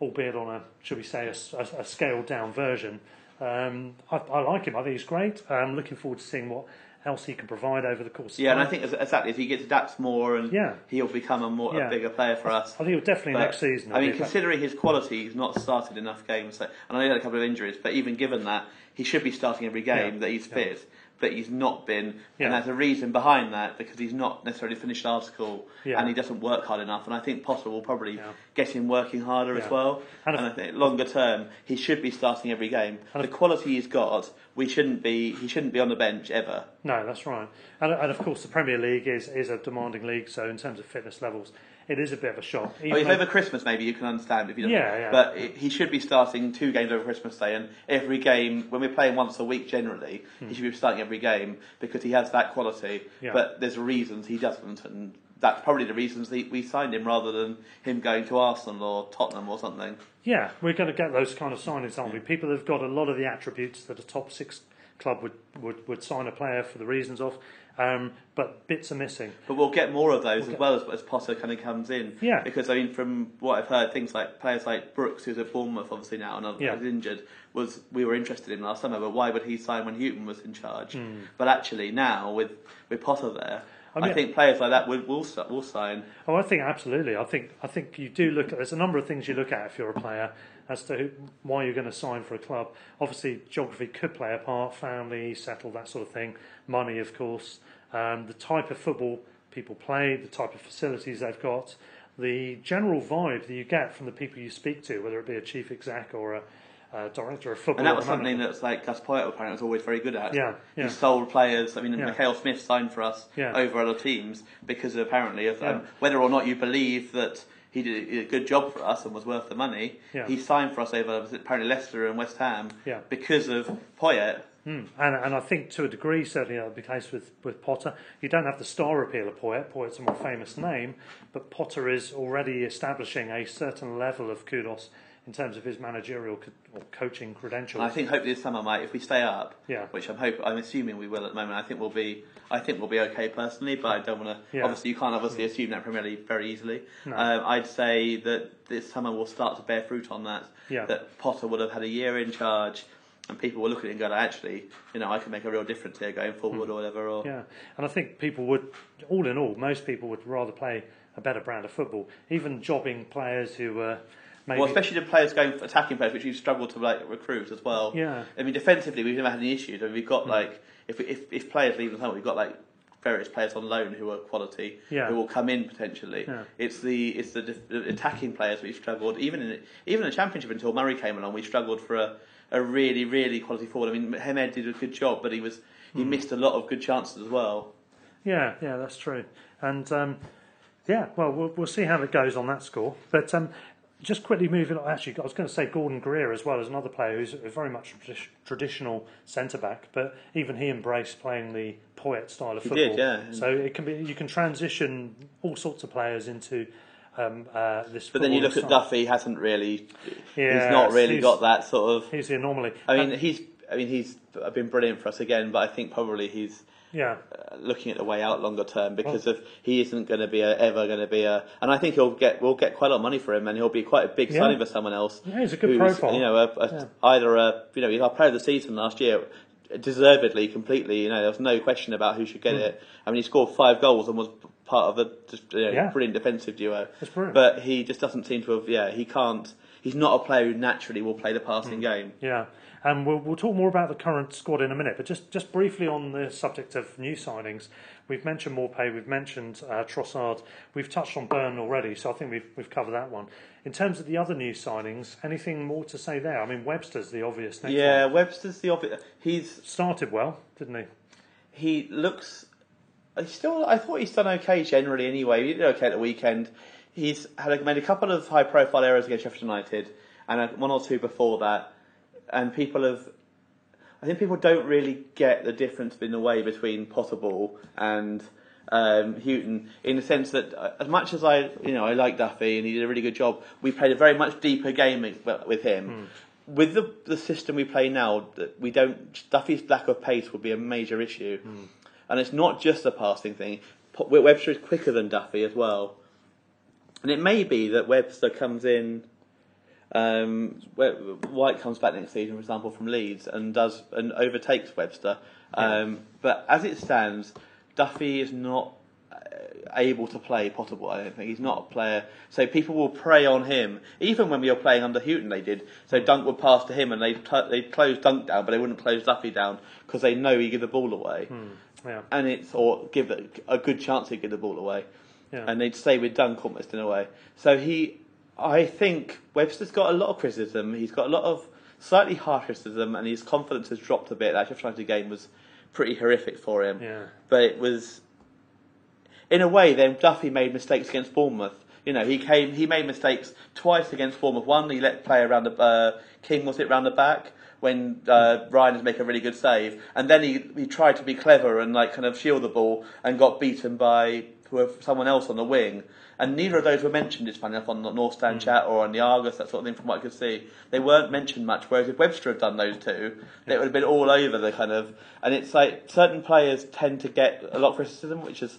albeit on a should we say a scaled down version. Um, I, I like him. I think he's great. I'm looking forward to seeing what else he can provide over the course. Yeah, and I think exactly if he gets adapts more, and Yeah. he'll become a more Yeah. a bigger player for us. I think he'll definitely But, next season. I mean, considering his quality, he's not started enough games. So, and I know he had a couple of injuries, but even given that, he should be starting every game Yeah. that he's Yeah. fit. But he's not been, and there's a reason behind that because he's not necessarily finished article, Yeah. and he doesn't work hard enough. And I think Potter will probably Yeah. get him working harder Yeah. as well. And And, I think longer term, he should be starting every game. The quality he's got, we shouldn't be. He shouldn't be on the bench ever. No, that's right. And, and of course, the Premier League is, is a demanding league, so in terms of fitness levels, it is a bit of a shock. Even if over Christmas, maybe you can understand if you don't. Yeah, yeah. But it, he should be starting two games over Christmas Day, and every game when we're playing once a week generally, he should be starting every game because he has that quality. Hmm. Yeah. But there's reasons he doesn't, and that's probably the reasons he, we signed him rather than him going to Arsenal or Tottenham or something. yeah, we're going to get those kind of signings, aren't we? People have got a lot of the attributes that a top six club would, would, would sign a player for the reasons of, um, but bits are missing. But we'll get more of those We'll as well as, as Potter kind of comes in. Yeah. Because I mean, from what I've heard, things like players like Brooks, who's at Bournemouth obviously now and Yeah. is injured, was we were interested in last summer. But why would he sign when Hughton was in charge? Hmm. But actually now with with Potter there, I I, think players like that will will, will sign. Oh, I think absolutely. I think I think you do look at. There's a number of things you look at if you're a player as to who, why you're going to sign for a club. Obviously, geography could play a part, family, settle, that sort of thing. Money, of course. Um, the type of football people play, the type of facilities they've got, the general vibe that you get from the people you speak to, whether it be a chief exec or a, a director of football. And that was something that's like Gus Poyet apparently was always very good at. Yeah, yeah. He sold players. I mean, Yeah. Mikhail Smith signed for us Yeah. over other teams because apparently of um, whether or not you believe that he did a good job for us and was worth the money. Yeah. He signed for us over apparently Leicester and West Ham Yeah. because of Poyet Mm. And, and I think to a degree, certainly that'll be the case with, with Potter. You don't have the star appeal of Poyet. Poyet's a more famous name, but Potter is already establishing a certain level of kudos in terms of his managerial co- or coaching credentials. I think hopefully this summer, mate, if we stay up, Yeah. which I'm hope I'm assuming we will at the moment, I think we'll be I think we'll be okay personally, but I don't want to. Yeah. Obviously, you can't obviously assume that Premier League very easily. No. Um, I'd say that this summer will start to bear fruit on that. Yeah. That Potter would have had a year in charge. And people will look at it and go, actually, you know, I can make a real difference here going forward or whatever. Or Hmm. Yeah, and I think people would, all in all, most people would rather play a better brand of football. Even jobbing players who uh, maybe. Well, especially the players going for attacking players, which we've struggled to like recruit as well. Yeah. I mean, defensively, we've never had any issues. I mean, we've got like if if if players leave the summer, we've got like various players on loan who are quality, Yeah. who will come in potentially. Yeah. It's the it's the, def- the attacking players we've struggled. Even in even in the championship until Murray came along, we struggled for a, a really really quality forward. I mean, Hemed did a good job, but he was he missed a lot of good chances as well. Yeah, yeah, that's true. And um, yeah, well, well, we'll see how it goes on that score. But um, just quickly moving on, actually, I was going to say Gordon Greer as well as another player who's a very much tradi- traditional centre back, but even he embraced playing the Poyet style of He football. did, yeah. So it can be you can transition all sorts of players into um, uh, this. But then you look football at. Duffy, he hasn't really, Yeah, he's not really he's- got that sort of. He's the anomaly. I mean, And- he's. I mean, he's been brilliant for us again, but I think probably he's yeah, uh, looking at the way out longer term because of he isn't going to be a, ever going to be a, and I think he'll get we'll get quite a lot of money for him, and he'll be quite a big Yeah. signing for someone else. Yeah, he's a good profile. You know, a, a, either a you know our player of the season last year, deservedly, completely. You know, there was no question about who should get it. I mean, he scored five goals and was part of a just you know. Yeah. brilliant defensive duo. That's brilliant. But he just doesn't seem to have. Yeah, he can't. He's not a player who naturally will play the passing Hmm. game. Yeah, and we'll, we'll talk more about the current squad in a minute. But just, just briefly on the subject of new signings, we've mentioned Maupay, we've mentioned uh, Trossard, we've touched on Burn already, so I think we've we've covered that one. In terms of the other new signings, anything more to say there? I mean, Webster's the obvious next Yeah, one. Webster's the obvious. He's Started well, didn't he? he looks. He's still. I thought he's done okay generally. Anyway, he did okay at the weekend. He's had a, made a couple of high-profile errors against Sheffield United, and one or two before that. And people have. I think people don't really get the difference in the way between Potterball and um, Hughton, in the sense that uh, as much as I, you know, I like Duffy and he did a really good job, we played a very much deeper game with- with him. With the the system we play now, we don't Duffy's lack of pace would be a major issue, and it's not just a passing thing. Webster is quicker than Duffy as well, and it may be that Webster comes in. Um, White comes back next season, for example, from Leeds and does and overtakes Webster. Um, But as it stands, Duffy is not uh, able to play Potterball. I don't think he's not a player. So people will prey on him. Even when we were playing under Hughton, they did. So Dunk would pass to him, and they would they close Dunk down, but they wouldn't close Duffy down because they know he give the ball away, Yeah, and it's or give it a good chance to give the ball away yeah. and they'd stay with Dunk almost in a way. So he, I think Webster's got a lot of criticism. He's got a lot of slightly harsh criticism, and his confidence has dropped a bit. That Sheffield United game was pretty horrific for him. Yeah. But it was, in a way, then Duffy made mistakes against Bournemouth. You know, he came, he made mistakes twice against Bournemouth. One, he let play around the uh, King was it round the back when uh, Ryan was making a really good save, and then he he tried to be clever and like kind of shield the ball and got beaten by whoever- someone else on the wing. And neither of those were mentioned, it's funny enough, on the North Stand hmm. chat or on the Argus, that sort of thing, from what I could see. They weren't mentioned much, whereas if Webster had done those two, it would have been all over the kind of. And it's like certain players tend to get a lot of criticism, which is.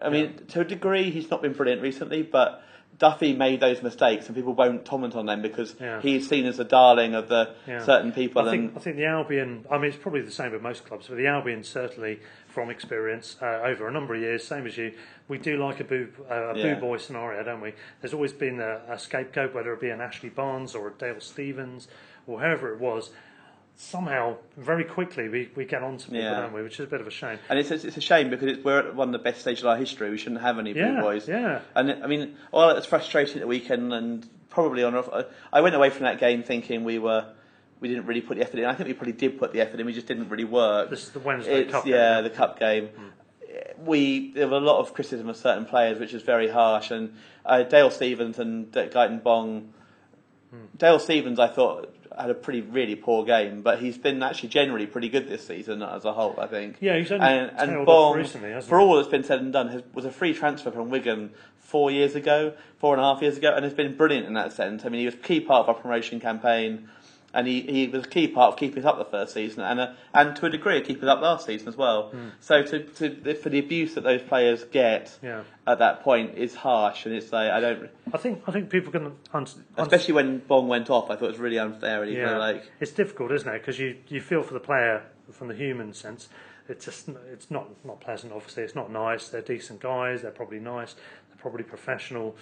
I mean, to a degree, he's not been brilliant recently, but Duffy made those mistakes, and people won't comment on them because Yeah. he's seen as a darling of the Yeah. certain people. I think, I think the Albion, I mean, it's probably the same with most clubs, but the Albion certainly, from experience uh, over a number of years, same as you, we do like a boo, uh, a Yeah. boo boy scenario, don't we? There's always been a, a scapegoat, whether it be an Ashley Barnes or a Dale Stephens or whoever it was. Somehow, very quickly, we, we get on to people, Yeah. don't we? Which is a bit of a shame. And it's, it's a shame because it's, we're at one of the best stages of our history. We shouldn't have any Yeah, blue boys. yeah. And I mean, well, it's frustrating at the weekend, and probably on. I went away from that game thinking we were. We didn't really put the effort in. I think we probably did put the effort in. We just didn't really work. This is the Wednesday It's- Cup Yeah, game, the cup game. We there were a lot of criticism of certain players, which is very harsh. And uh, Dale Stephens and D- Gaëtan Bong Dale Stephens, I thought had a pretty really poor game, but he's been actually generally pretty good this season as a whole. I think. Yeah, he's only and, and Bong, recently, hasn't for all that's been said and done, has, was a free transfer from Wigan four years ago, four and a half years ago, and has been brilliant in that sense. I mean, he was a key part of our promotion campaign. And he, he was a key part of keeping up the first season, and a, and to a degree, keeping up last season as well. Hmm. So to, to for the abuse that those players get Yeah. at that point is harsh, and it's like I don't. I think I think people can un- un- Especially when Bong went off, I thought it was really unfair. And kind of like it's difficult, isn't it? Because you, you feel for the player from the human sense. It's just it's not not pleasant. Obviously, it's not nice. They're decent guys. They're probably nice. They're probably professional.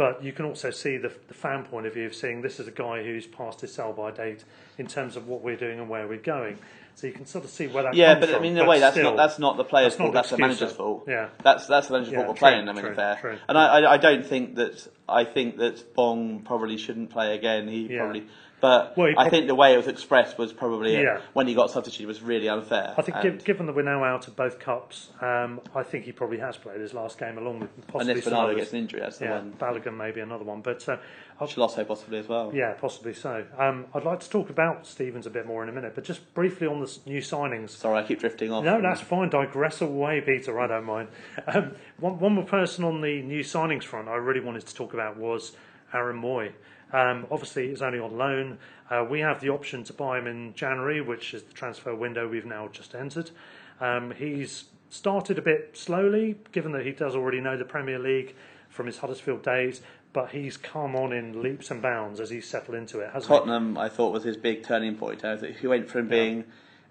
But you can also see the, the fan point of view of seeing this is a guy who's past his sell by date in terms of what we're doing and where we're going. So you can sort of see where that Yeah, comes but I mean, in a way, that's still, not that's not the player's fault. That's the manager's fault. Yeah. that's that's the manager's Yeah, fault true, playing. I mean, fair. And I, I I don't think that I think that Bong probably shouldn't play again. He Yeah. probably. But Well, I think the way it was expressed was probably Yeah. when he got substituted was really unfair. I think, given that we're now out of both cups, um, I think he probably has played his last game along with possibly unless Bernardo gets an injury, that's the yeah, one. Balogun maybe another one, but uh, Schelotto possibly as well. yeah, possibly so. Um, I'd like to talk about Stephens a bit more in a minute, but just briefly on the new signings. Sorry, I keep drifting off. No, that's fine. Digress away, Peter. I don't mind. Um, one, one more person on the new signings front I really wanted to talk about was Aaron Mooy. Um, obviously, he's only on loan. Uh, we have the option to buy him in January, which is the transfer window we've now just entered. Um, he's started a bit slowly, given that he does already know the Premier League from his Huddersfield days, but he's come on in leaps and bounds as he's settled into it, hasn't he? Tottenham, I thought, was his big turning point. He went from being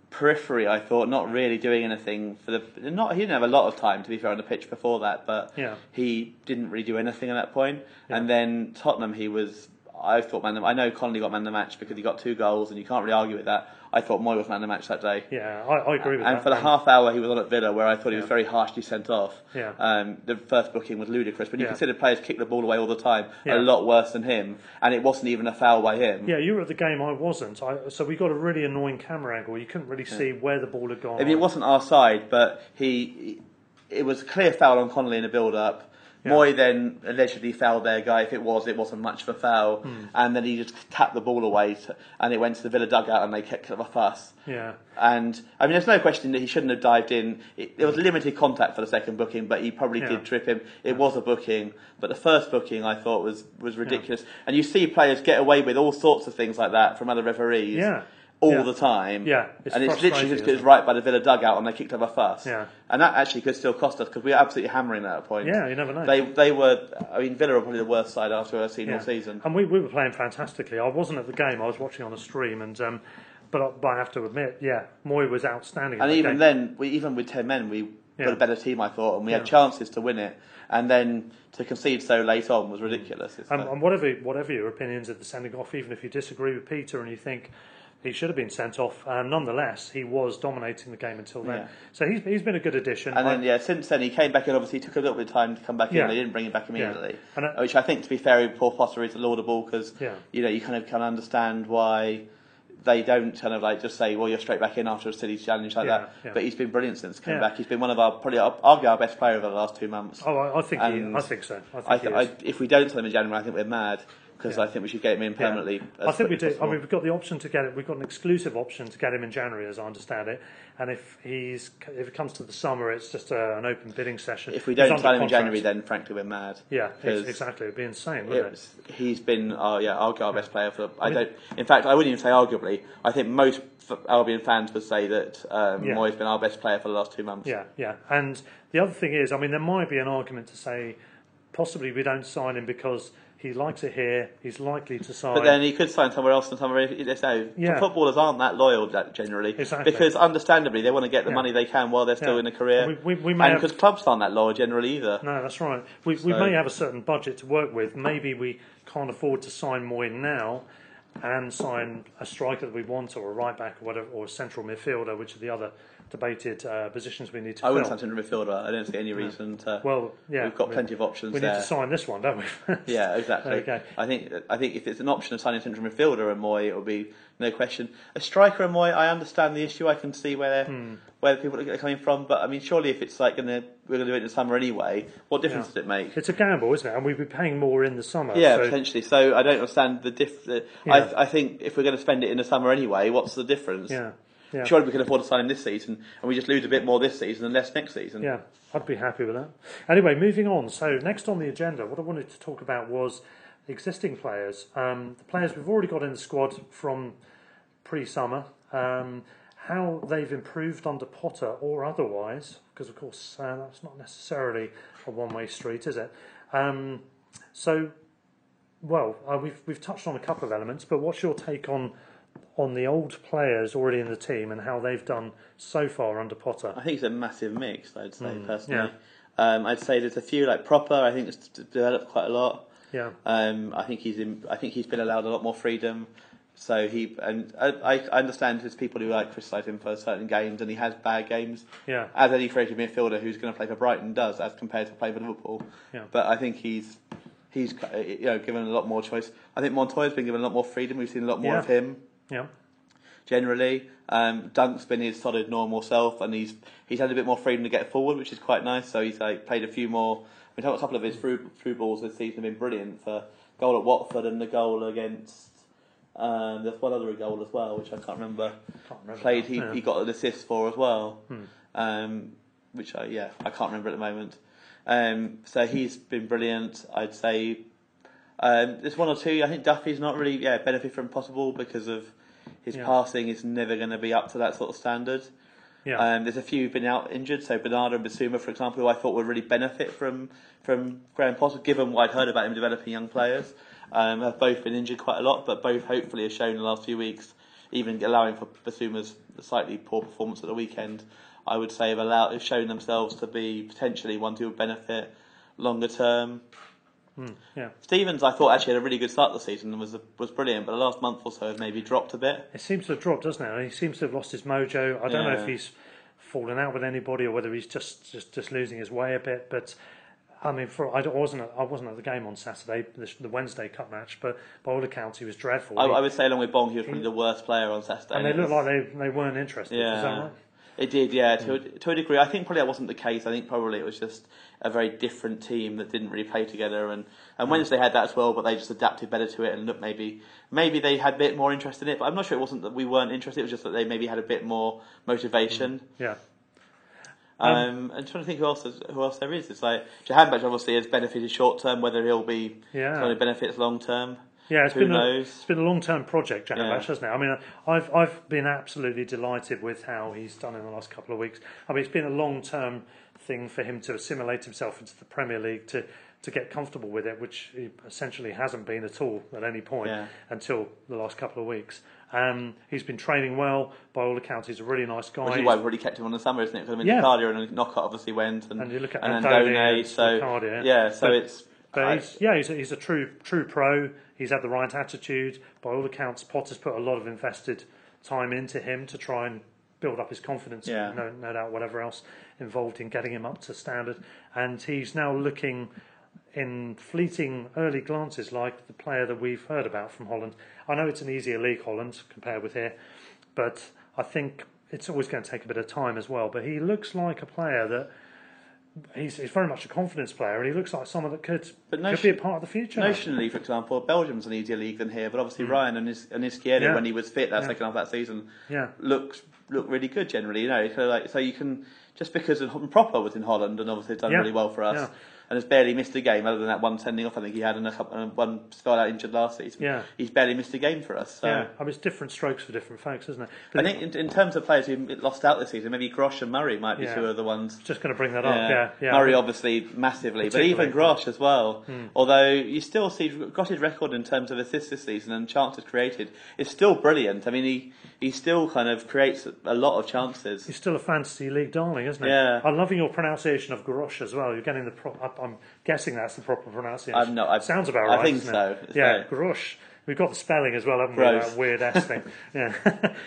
periphery, I thought, not really doing anything for the. Not he didn't have a lot of time to be fair on the pitch before that, but Yeah. he didn't really do anything at that point. And then Tottenham, he was. I thought man. I know Connolly got man of the match because he got two goals, and you can't really argue with that. I thought Mooy was man of the match that day. Yeah, I, I agree with And that. And for the half hour he was on at Villa, where I thought he was very harshly sent off. Yeah. Um, the first booking was ludicrous. When you Yeah. consider players kick the ball away all the time, Yeah. a lot worse than him, and it wasn't even a foul by him. Yeah, you were at the game. I wasn't. I, so we got a really annoying camera angle. You couldn't really see where the ball had gone. I mean, it wasn't our side, but he, it was a clear foul on Connolly in the build-up. Mooy then allegedly fouled their guy. If it was, it wasn't much of a foul. Hmm. And then he just tapped the ball away, to, and it went to the Villa dugout, and they kicked up a fuss. Yeah. And I mean, there's no question that he shouldn't have dived in. It, there was limited contact for the second booking, but he probably Yeah. did trip him. It was a booking, but the first booking I thought was was ridiculous. And you see players get away with all sorts of things like that from other referees. Yeah. All Yeah. the time. Yeah, it's and it's literally just because it? right by the Villa dugout and they kicked up a fuss. Yeah. And that actually could still cost us because we were absolutely hammering at that at point. Yeah, you never know. They they were. I mean, Villa are probably the worst side after I've seen Yeah. all season. And we, we were playing fantastically. I wasn't at the game. I was watching on a stream, and um, but I, but I have to admit, yeah, Mooy was outstanding. And even game. then, we, even with ten men, we Yeah. got a better team, I thought, and we had chances to win it. And then to concede so late on was ridiculous. And whatever whatever your opinions of the sending off, even if you disagree with Peter and you think he should have been sent off, um, nonetheless he was dominating the game until then. Yeah. So he's he's been a good addition. and then I- yeah, since then he came back in. Obviously, took a little bit of time to come back Yeah. in. They didn't bring him back immediately, And I- which I think, to be fair, Paul Potter is laudable because Yeah. you know you kind of can understand why they don't kind of like just say, well, you're straight back in after a city challenge like Yeah, that. yeah. But he's been brilliant since coming Yeah. back. He's been one of our probably argue our best player over the last two months. oh, I, I think he, I think so. I think I he th- is. I, if we don't sell him in January, I think we're mad because Yeah. I think we should get him in permanently. as I think we do. I mean, we've got the option to get it. We've got an exclusive option to get him in January, as I understand it. And if he's if it comes to the summer, it's just a, an open bidding session. if we don't sign him in. January, then frankly we're mad. yeah, ex- exactly. It'd be insane, wouldn't it? He's been, oh yeah, arguably our best player for. I don't. In fact, I wouldn't even say arguably. I think most Albion fans would say that um, Yeah. Mooy's been our best player for the last two months. Yeah, yeah. And the other thing is, I mean, there might be an argument to say possibly we don't sign him because he likes it here. He's likely to sign. But then he could sign somewhere else and somewhere. If, so Yeah. footballers aren't that loyal generally, Exactly. because understandably they want to get the Yeah. money they can while they're still Yeah. in a career. We- we- we may and have- because clubs aren't that loyal generally either. No, that's right. We, we may have a certain budget to work with. Maybe we can't afford to sign Mooy now and sign a striker that we want or a right back or whatever or a central midfielder, which are the other debated uh, positions we need to I fill. wouldn't sign central midfielder. I don't see any reason to. Well, yeah, we've got we- plenty of options we there. need to sign this one, don't we? Yeah, exactly. Okay. I think I think if it's an option of signing central midfielder and Mooy, it will be no question. A striker and Mooy, I understand the issue. I can see where Hmm. where the people are coming from. But I mean, surely if it's like gonna we're gonna do it in the summer anyway, what difference Yeah. does it make? It's a gamble, isn't it? And we'd be paying more in the summer. Yeah, so- potentially. So I don't understand the diff. The, Yeah. I, I think if we're going to spend it in the summer anyway, what's the difference? Yeah, yeah. Surely we can afford to sign him this season, and we just lose a bit more this season and less next season. Yeah, I'd be happy with that. Anyway, moving on. So next on the agenda, what I wanted to talk about was existing players. Um, the players we've already got in the squad from pre-summer. Um, how they've improved under Potter or otherwise, because of course uh, that's not necessarily a one-way street, is it? Um, so, well, uh, we've we've touched on a couple of elements, but what's your take on on the old players already in the team and how they've done so far under Potter? I think it's a massive mix. I'd say Hmm, personally. Um, I'd say there's a few like Pröpper. I think it's developed quite a lot. Yeah. Um, I think he's in, I think he's been allowed a lot more freedom. So he and I, I understand there's people who like criticise him for certain games, and he has bad games. Yeah. As any creative midfielder who's going to play for Brighton does, as compared to play for Liverpool. Yeah. But I think he's he's uh, you know given a lot more choice. I think Montoya's been given a lot more freedom. We've seen a lot more Yeah. of him Yeah. generally. Um, Dunk's been his solid normal self, and he's he's had a bit more freedom to get forward, which is quite nice. So he's like played a few more. Mean, a couple of his through through balls this season have been brilliant for goal at Watford and the goal against. Um, there's one other goal as well, which I can't remember. Can't remember Played, he, yeah. Hmm. he got an assist for as well, um, which I yeah I can't remember at the moment. Um, so he's been brilliant. I'd say um, there's one or two. I think Duffy's not really yeah benefit from Potterball because of his Yeah. passing is never going to be up to that sort of standard. Yeah. Um, there's a few who've been out injured. So Bernardo and Bissouma, for example, who I thought would really benefit from from Graham Potter, given what I'd heard about him developing young players, um, have both been injured quite a lot. But both hopefully have shown in the last few weeks, even allowing for Bissouma's slightly poor performance at the weekend, I would say have allowed have shown themselves to be potentially ones who would benefit longer term. Mm, yeah. Stephens, I thought actually had a really good start to the season and was was brilliant, but the last month or so has maybe dropped a bit. It seems to have dropped, doesn't it? He seems to have lost his mojo. I don't know if he's fallen out with anybody or whether he's just, just, just losing his way a bit. But I mean, for I wasn't at, I wasn't at the game on Saturday, the, the Wednesday Cup match. But by all accounts, he was dreadful. I, He- I would say along with Bong, he was probably the worst player on Saturday. and they looked like they, they weren't interested. Is that Yeah, right? It did. Yeah, hmm. to, a, to a degree. I think probably that wasn't the case. I think probably it was just a very different team that didn't really play together. And, and hmm. Wednesday had that as well, but they just adapted better to it. And look, maybe maybe they had a bit more interest in it. But I'm not sure it wasn't that we weren't interested. It was just that they maybe had a bit more motivation. Hmm. Yeah. Um, um, I'm trying to think who else is, who else there is. It's like Jahanbakhsh obviously has benefited short term. Whether he'll be Yeah. going to benefits long term, Yeah, it's who been a, it's been a long term project, Jack Yeah. hasn't it? I mean, I've I've been absolutely delighted with how he's done in the last couple of weeks. I mean, it's been a long term thing for him to assimilate himself into the Premier League to to get comfortable with it, which he essentially hasn't been at all at any point Yeah. until the last couple of weeks. Um, he's been training well. By all accounts, he's a really nice guy. Which is why we've already kept him on the summer, isn't it? Because I mean, Yeah. Cardia and Knockaert obviously went, and, And you look at and Andone Andone, and so yeah, so But- it's But I- he's, yeah, he's a, he's a true true pro. He's had the right attitude. By all accounts, Potter's put a lot of invested time into him to try and build up his confidence. Yeah. No, no doubt, whatever else involved in getting him up to standard. And he's now looking in fleeting early glances like the player that we've heard about from Holland. I know it's an easier league, Holland, compared with here, but I think it's always going to take a bit of time as well. But he looks like a player that. He's, he's very much a confidence player, and he looks like someone that could, But could be a part of the future. Notionally, for example, Belgium's an easier league than here, but obviously hmm. Ryan and his and his. Yeah. when he was fit that Yeah. second half of that season, Yeah. looked looked really good generally. You know, so like so you can just because of, Pröpper was in Holland and obviously done Yeah. really well for us. Yeah. And has barely missed a game other than that one sending off. I think he had and a couple, and one spell out injured last season. Yeah. he's barely missed a game for us. So. Yeah, I mean, it's different strokes for different folks, isn't it? I think in, in terms of players who lost out this season, maybe Grosh and Murray might be Yeah. two of the ones. just going to bring that up. Yeah, yeah. Murray obviously massively, but even. Grosh as well. Hmm. Although you still see Grosh's record in terms of assists this season and chances created is still brilliant. I mean, he he still kind of creates a lot of chances. He's still a fantasy league darling, isn't he? Yeah. I'm loving your pronunciation of Grosh as well. You're getting the. Pro- I'm guessing that's the proper pronunciation. I'm not- I've- Sounds about I right. think doesn't so. It? Yeah, Grosh. We've got the spelling as well, haven't we? Gross. That weird S thing. Yeah.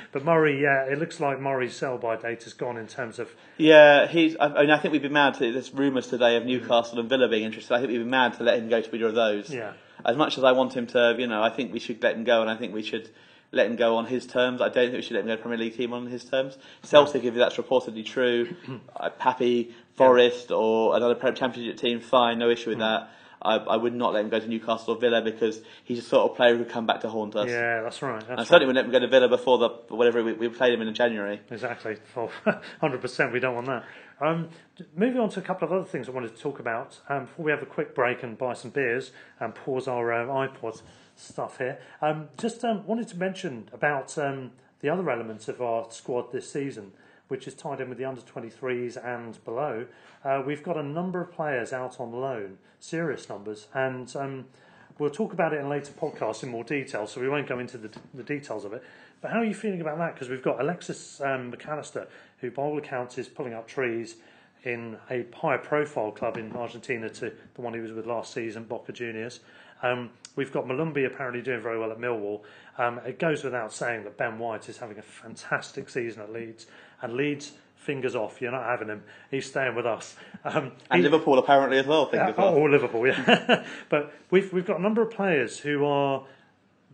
but Murray, yeah, it looks like Murray's sell by date has gone in terms of. Yeah, he's. I, I mean, I think we'd be mad to. There's rumours today of Newcastle and Villa being interested. I think we'd be mad to let him go to either of those. Yeah. As much as I want him to, you know, I think we should let him go, and I think we should let him go on his terms. I don't think we should let him go to Premier League team on his terms. Celtic, if that's reportedly true, uh, Pappy, Forest, or another Premier Championship team, fine, no issue with that. I, I would not let him go to Newcastle or Villa because he's the sort of player who could come back to haunt us. Yeah, that's right. That's I right. certainly wouldn't let him go to Villa before the whatever we, we played him in January. Exactly. Hundred percent. We don't want that. Um, moving on to a couple of other things I wanted to talk about um, before we have a quick break and buy some beers and pause our uh, iPod stuff here. Um, just um, wanted to mention about um, the other elements of our squad this season, which is tied in with the under 23s and below. Uh, we've got a number of players out on loan, serious numbers, and um, we'll talk about it in later podcasts in more detail, so we won't go into the, the details of it. But how are you feeling about that? Because we've got Alexis um, Mac Allister, who by all accounts is pulling up trees in a higher profile club in Argentina to the one he was with last season, Boca Juniors. Um, we've got Molumby apparently doing very well at Millwall. Um, it goes without saying that Ben White is having a fantastic season at Leeds, and Leeds. Fingers off, you're not having him. He's staying with us. Um, And he- Liverpool apparently as well, yeah, as well. Oh, Liverpool, yeah. but we've we've got a number of players who are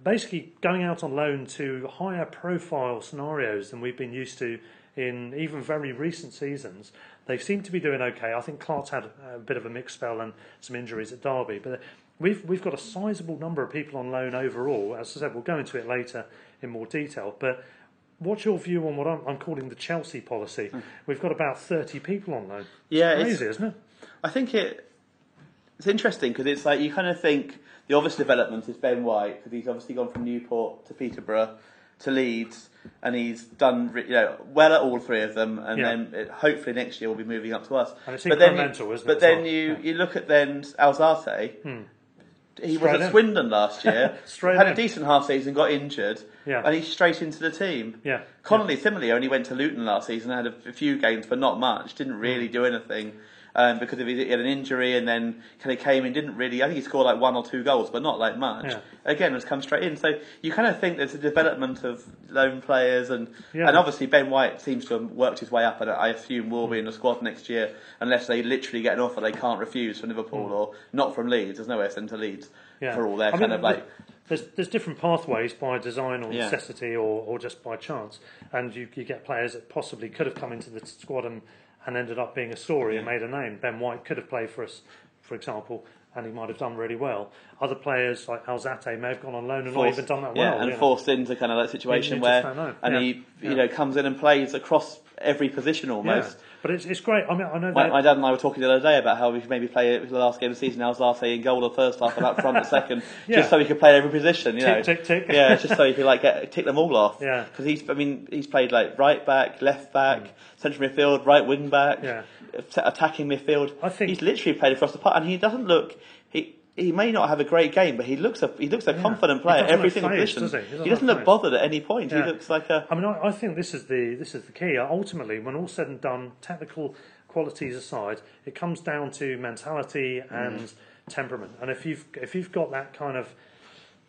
basically going out on loan to higher profile scenarios than we've been used to in even very recent seasons. They seem to be doing okay. I think Clark's had a bit of a mixed spell and some injuries at Derby, but we've we've got a sizable number of people on loan overall. As I said, we'll go into it later in more detail, but. What's your view on what I'm, I'm calling the Chelsea policy? Hmm. We've got about 30 people on loan. It's Yeah, it's- crazy, isn't it? I think it it's interesting because it's like you kind of think the obvious development is Ben White because he's obviously gone from Newport to Peterborough to Leeds and he's done you know well at all three of them and Yeah. then it, hopefully next year will be moving up to us. And it's but then you, isn't it, But then well? you Yeah. you look at then Alzate. Hmm. He was at in. Swindon last year. Straight had in. a decent half season, got injured, Yeah. and he's straight into the team. Yeah. Connolly similarly only went to Luton last season, had a, few games but not much, didn't Mm. really do anything um, because of his, he had an injury and then kind of came in, didn't really, I think he scored like one or two goals but not like much. Yeah. Again, has come straight in. So you kind of think there's a development of lone players and, Yeah. and obviously Ben White seems to have worked his way up and I assume will be in the squad next year unless they literally get an offer they can't refuse from Liverpool or not from Leeds. There's nowhere sent to Leeds Mm. Yeah. for all their I kind mean, of like There's there's different pathways by design or necessity or, or just by chance, and you you get players that possibly could have come into the squad and, and ended up being a story and made a name. Ben White could have played for us, for example, and he might have done really well. Other players like Alzate may have gone on loan and not even done that well. Yeah, and you know. forced into kind of that situation where, and Yeah. he, you Yeah. know, comes in and plays across every position almost. yeah. But it's it's great. I mean, I know My, my dad and I were talking the other day about how we should maybe play the last game of the season. Alzate in goal the first half and up front the second, Yeah. just so he could play every position. You Tick, know, tick, tick. Yeah, just so he could like get tick them all off. Yeah. because he's, I mean, he's played like right back, left back, mm. central midfield, right wing back, Yeah. attacking midfield. I think- he's literally played across the park, and he doesn't look he. May not have a great game, but he looks a he looks a confident player doesn't every single phased, position. does he? He He doesn't doesn't look look bothered at any point. Yeah. He looks like a I mean, I, I think this is the this is the key. Ultimately, when all's said and done, technical qualities aside, it comes down to mentality and temperament. And if you've if you've got that kind of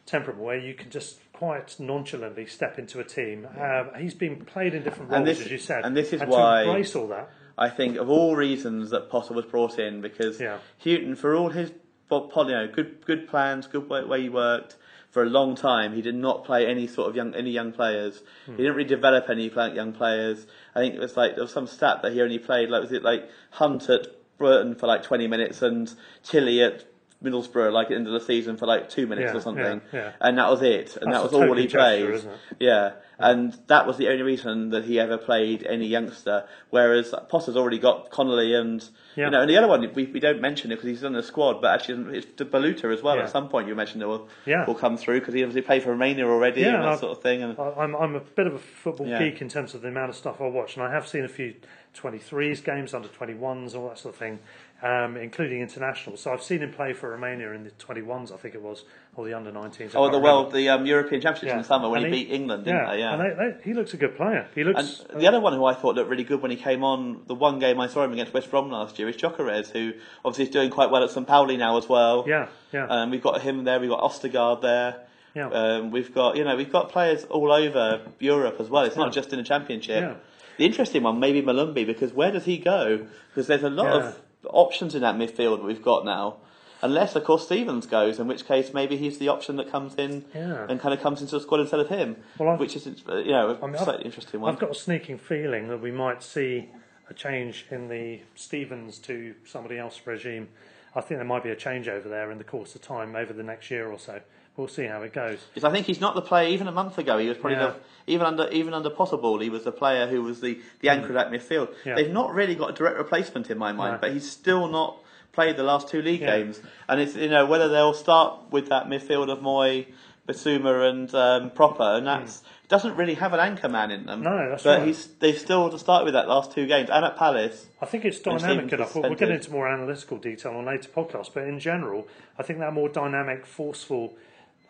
temperament where you can just quite nonchalantly step into a team, um, he's been played in different roles, this- as you said, and this is to why- embrace all that. I think of all reasons that Potter was brought in because Yeah. Houghton, for all his bo- you know, good good plans, good way, way he worked for a long time, he did not play any sort of young any young players. Hmm. He didn't really develop any young players. I think it was like there was some stat that he only played like was it like Hunt at Burton for like twenty minutes and Tilly at Middlesbrough like at the end of the season for like two minutes Yeah, or something, yeah, yeah. and that was it, and That's that was all he gesture, played. Yeah, and that was the only reason that he ever played any youngster. Whereas Potter's already got Connolly and Yeah. you know, and the other one we, we don't mention it because he's in the squad, but actually um, it's the Baluta as well. Yeah. At some point, you mentioned it will Yeah. will come through because he obviously played for Romania already and that I've- sort of thing. And I'm I'm a bit of a football geek in terms of the amount of stuff I watch, and I have seen a few 23s games, under 21s, all that sort of thing, um, including internationals. So I've seen him play for Romania in the 21s, I think it was, or the under 19s. I oh, the remember. world, the um, European Championships Yeah. in the summer when And he, beat England, didn't yeah, they? Yeah. and they, they, he looks a good player. He looks. And the other one who I thought looked really good when he came on, the one game I saw him against West Brom last year, is Gyökeres, who obviously is doing quite well at St. Pauli now as well. Yeah, yeah. Um, we've got him there, we've got Ostergaard there. Yeah. Um, we've got you know we've got players all over Europe as well. It's Yeah. not just in the Championship. Yeah. The interesting one maybe Molumby because where does he go? Because there's a lot Yeah. Of options in that midfield that we've got now. Unless of course Stephens goes, in which case maybe he's the option that comes in Yeah. and kind of comes into the squad instead of him, Well, which is you know a I mean, I've- interesting one. I've got a sneaking feeling that we might see a change in the Stephens to somebody else regime. I think there might be a changeover there in the course of time over the next year or so. We'll see how it goes. Because I think he's not the player. Even a month ago, he was probably Yeah. the, even under even under Potterball, he was the player who was the, the anchor of that midfield. Mm. Yeah. They've not really got a direct replacement in my mind, No. but he's still not played the last two league Yeah. games. And it's you know whether they'll start with that midfield of Mooy, Bissouma, and um, Proper, and that's doesn't really have an anchor man in them. Mm. No, that's but right. he's they've still to start with that last two games, and at Palace. I think it's dynamic enough. We'll, we'll get into more analytical detail on later podcasts, but in general, I think that more dynamic, forceful,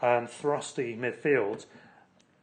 um, thrusty midfield.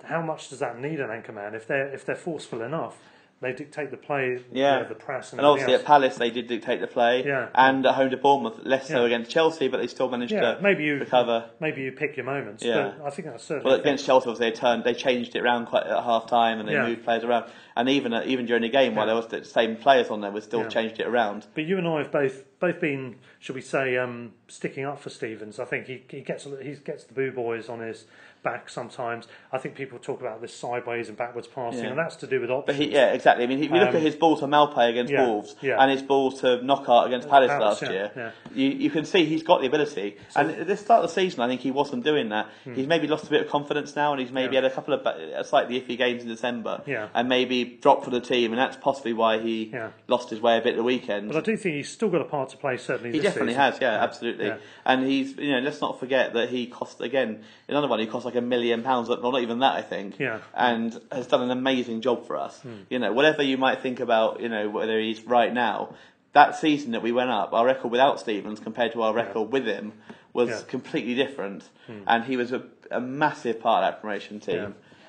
How much does that need an anchor man? If they're if they're forceful enough, they dictate the play, Yeah, you know, the press, and, and obviously everything at. Palace they did dictate the play, Yeah. and at home to Bournemouth, less so Yeah. against Chelsea, but they still managed Yeah, to maybe you recover. Maybe you pick your moments. Yeah. but I think that's certainly. Well, against Chelsea, they turned, they changed it around quite at half time, and they Yeah. moved players around. And even uh, even during the game, while there was the same players on there, we still changed it around. But you and I have both both been, should we say, um, sticking up for Stephens. I think he, he gets he gets the boo boys on his back sometimes. I think people talk about this sideways and backwards passing, Yeah. and that's to do with But options. he, yeah, exactly. I mean, if you look Um, at his ball to Maupay against yeah, Wolves yeah. and his ball to Knockaert against Palace Palace, last year. You, you can see he's got the ability. and at the start of the season, I think he wasn't doing that. He's maybe lost a bit of confidence now, and he's maybe Hmm. Had a couple of ba- slightly iffy games in December, Yeah. and maybe dropped for the team, and that's possibly why he lost his way a bit the weekend. but I do think he's still got a part to play. Certainly, He this definitely season. has, yeah, absolutely. And he's, you know, let's not forget that he cost again another one. He cost like a million pounds, well, not even that, I think. Yeah. And has done an amazing job for us. Hmm. You know, whatever you might think about, you know, whether he's right now, that season that we went up, our record without Stephens compared to our record with him was Yeah. Completely different. Hmm. And he was a, a massive part of that promotion team. Yeah.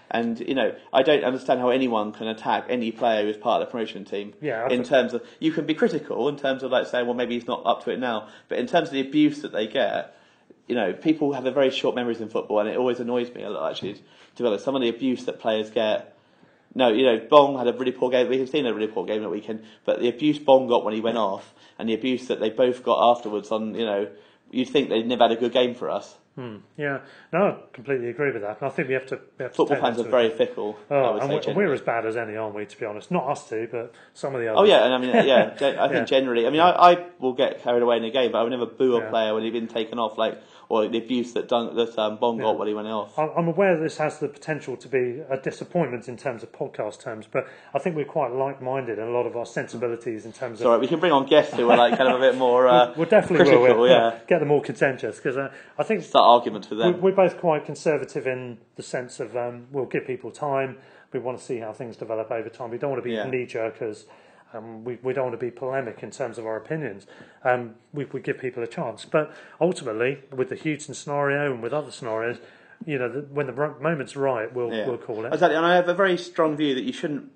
And you know, I don't understand how anyone can attack any player who's part of the promotion team. Yeah, in think- terms of you can be critical in terms of like saying, well, maybe he's not up to it now. But in terms of the abuse that they get, you know, people have a very short memories in football, and it always annoys me a lot. Actually, to be honest, some of the abuse that players get. No, you know, Bong had a really poor game. We have seen a really poor game that weekend, but the abuse Bong got when he went off, and the abuse that they both got afterwards on, you know, you'd think they'd never had a good game for us. Hmm, yeah, no, I completely agree with that. And I think we have to. We have to Football that fans are very account. fickle. Oh, and generally. we're as bad as any, aren't we? To be honest, not us two, but some of the others. Oh yeah, and I mean, yeah, I think Yeah. generally, I mean, I, I will get carried away in a game, but I would never boo a Yeah. player when he's been taken off, like or the abuse that Dun- that um, Bong Yeah. got when he went off. I- I'm aware this has the potential to be a disappointment in terms of podcast terms, but I think we're quite like-minded in a lot of our sensibilities in terms It's of. We can bring on guests who are like kind of a bit more uh, We'll definitely critical. will. we'll, yeah, get them more contentious because uh, I think start arguments with we- them. we're both quite conservative in the sense of um, we'll give people time. We want to see how things develop over time. We don't want to be Yeah. knee jerkers. Um, we, we don't want to be polemic in terms of our opinions. Um, we, we give people a chance. But ultimately, with the Hughton scenario and with other scenarios, you know, the, when the moment's right, we'll, Yeah. we'll call it. Exactly, and I have a very strong view that you shouldn't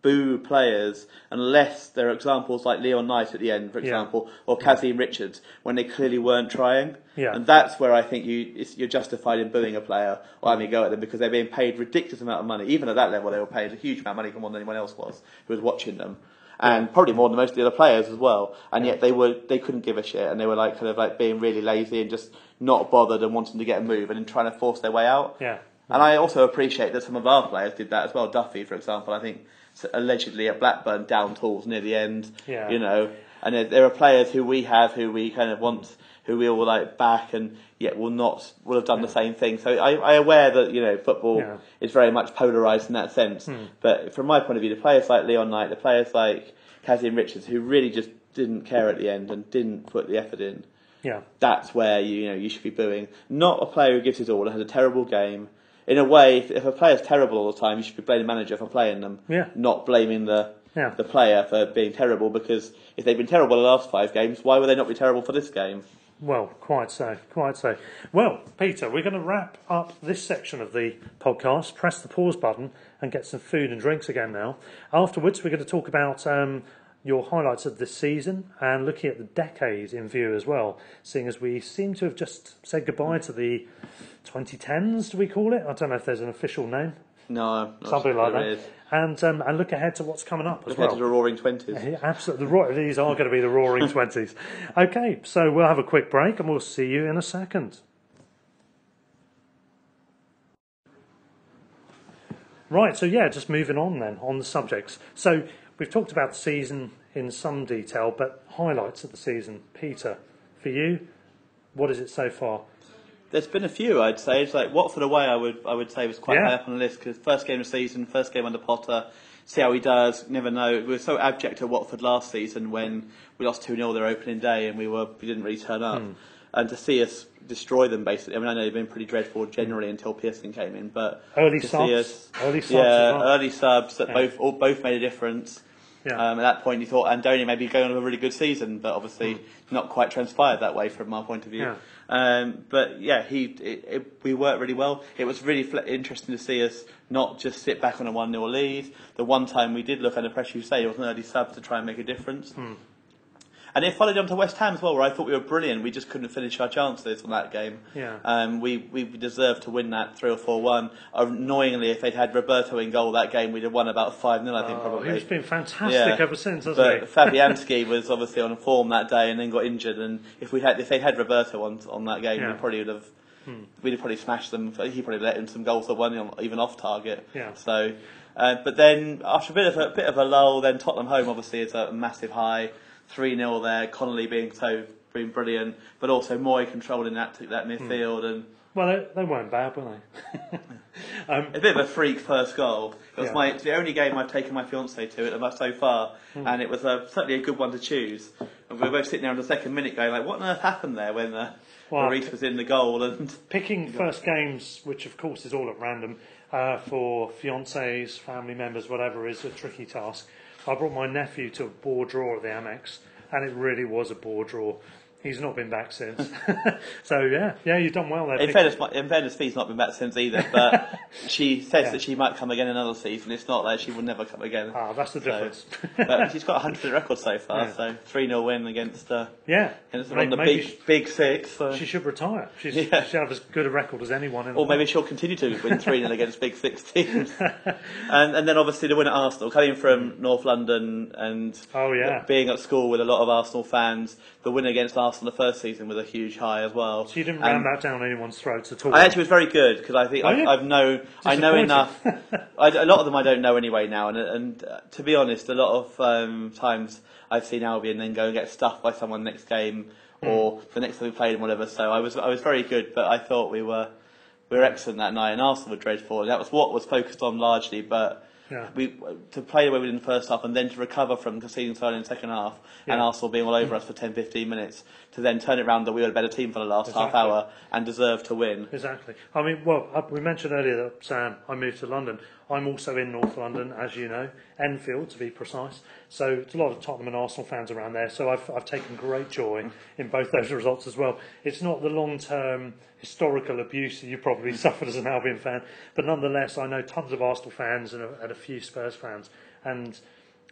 boo players unless there are examples like Leon Knight at the end, for Yeah. example, or Kazim Richards when they clearly weren't trying. Yeah. And that's where I think you it's, you're justified in booing a player or having a go at them because they're being paid ridiculous amount of money. Even at that level, they were paid a huge amount of money more than anyone else was who was watching them. And probably more than most of the other players as well, and yet they were they couldn't give a shit, and they were like kind of like being really lazy and just not bothered and wanting to get a move and then trying to force their way out. Yeah. And I also appreciate that some of our players did that as well. Duffy, for example, I think allegedly at Blackburn down tools near the end. Yeah. You know, and there, there are players who we have who we kind of want, who we all like back, and yet will not will have done the same thing. So I, I'm aware that you know football Yeah. is very much polarised in that sense. Hmm. But from my point of view, the players like Leon Knight, the players like Kazim Richards, who really just didn't care at the end and didn't put the effort in Yeah. that's where you, you know you should be booing. Not a player who gives his all and has a terrible game. In a way, if, if a player's terrible all the time, you should be blaming the manager for playing them. Yeah. Not blaming the Yeah. the player for being terrible because if they've been terrible the last five games, why would they not be terrible for this game? Well, quite so, quite so. Well, Peter, we're going to wrap up this section of the podcast, press the pause button, and get some food and drinks again now. Afterwards, we're going to talk about um, your highlights of this season and looking at the decade in view as well, seeing as we seem to have just said goodbye to the 2010s, do we call it? I don't know if there's an official name, No, not something like there that. is. And um, and look ahead to what's coming up as Look ahead to the. Roaring Twenties. Yeah, absolutely, the ro- these are going to be the roaring twenties. Okay, so we'll have a quick break and we'll see you in a second. Right, so yeah, just moving on then on the subjects. So we've talked about the season in some detail, but highlights of the season. Peter, for you, what is it so far? There's been a few, I'd say. It's like Watford away. I would I would say was quite Yeah. high up on the list because first game of the season, first game under Potter. See how he does. Never know. We were so abject at Watford last season when we lost two 0 their opening day and we were we didn't really turn up. Hmm. And to see us destroy them, basically. I mean, I know they've been pretty dreadful generally until Pearson came in, but Early subs? us, Early subs yeah, well. early subs that Yeah. both all, both made a difference. Yeah. Um, at that point, you thought Andoni may be going on a really good season, but obviously not quite transpired that way from our point of view. Yeah. Um, but yeah, he it, it, we worked really well. It was really fl- interesting to see us not just sit back on a 1 0 lead. The one time we did look under pressure, you say, it was an early sub to try and make a difference. Hmm. And it followed on to West Ham as well, where I thought we were brilliant. We just couldn't finish our chances on that game. Yeah. Um, we, we deserved to win that 3 or 4 1. Annoyingly, if they'd had Roberto in goal that game, we'd have won about 5 0, I think, Oh, probably. he's been fantastic Yeah. ever since, hasn't But he? Fabianski was obviously on form that day and then got injured. And if we had, if they'd had Roberto on on that game, Yeah. we probably would have. We'd have probably smashed them. He probably let in some goals that weren't even off target. Yeah. So, uh, but then after a bit of a bit of a lull, then Tottenham home obviously is a massive high, three 0 there. Connolly being so being brilliant, but also Mooy controlling that that midfield and. Well, they, they weren't bad, were they? um, A bit of a freak first goal. It was Yeah. my it's the only game I've taken my fiance to it so far, Hmm. and it was uh, certainly a good one to choose. And we were both sitting there on the second minute, going like, "What on earth happened there when uh, Well, Lloris was in the goal?" And picking first games, which of course is all at random, uh, for fiancés, family members, whatever, is a tricky task. I brought my nephew to a board draw at the Amex, and it really was a board draw. He's not been back since. so yeah, yeah, you've done well there. in fairness, in fairness, Fee's not been back since either. But she says Yeah. that she might come again another season. It's not like she will never come again. Ah, that's the So- difference. but she's got a hundred record so far. Yeah. So three 0 win against uh, yeah, against May- on the maybe big big six. So. she, she should retire. She's, Yeah. She should have as good a record as anyone in Or the maybe she'll continue to win 3 0 against big six teams. and, and then obviously the win at Arsenal, coming from North London and Oh, yeah. being at school with a lot of Arsenal fans, the win against Arsenal the first season was a huge high as well. So you didn't And ram that down anyone's throats at all. I actually was very good because I think Oh, I, yeah? I've know I know enough. I, a lot of them I don't know anyway now, and, and uh, to be honest, a lot of um, times I've seen Albion then go and get stuffed by someone next game Hmm. or the next time we played and whatever. So I was I was very good, but I thought we were we were excellent that night, and Arsenal were dreadful. And that was what was focused on largely, but. Yeah. We to play the way we did in the first half and then to recover from conceding so early in the second half and Arsenal being all over us for 10, 15 minutes to then turn it around that we were a better team for the last half hour and deserve to win. Exactly. I mean, well, we mentioned earlier that Sam, I moved to London. I'm also in North London, as you know, Enfield to be precise. So there's a lot of Tottenham and Arsenal fans around there. So I've, I've taken great joy in both those results as well. It's not the long-term historical abuse that you probably suffered as an Albion fan, but nonetheless, I know tons of Arsenal fans and a, and a few Spurs fans, and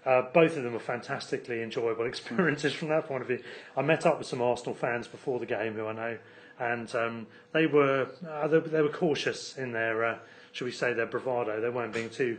uh, both of them were fantastically enjoyable experiences from that point of view. I met up with some Arsenal fans before the game who I know, and um, they were uh, they, they were cautious in their, uh, shall we say, their bravado. They weren't being too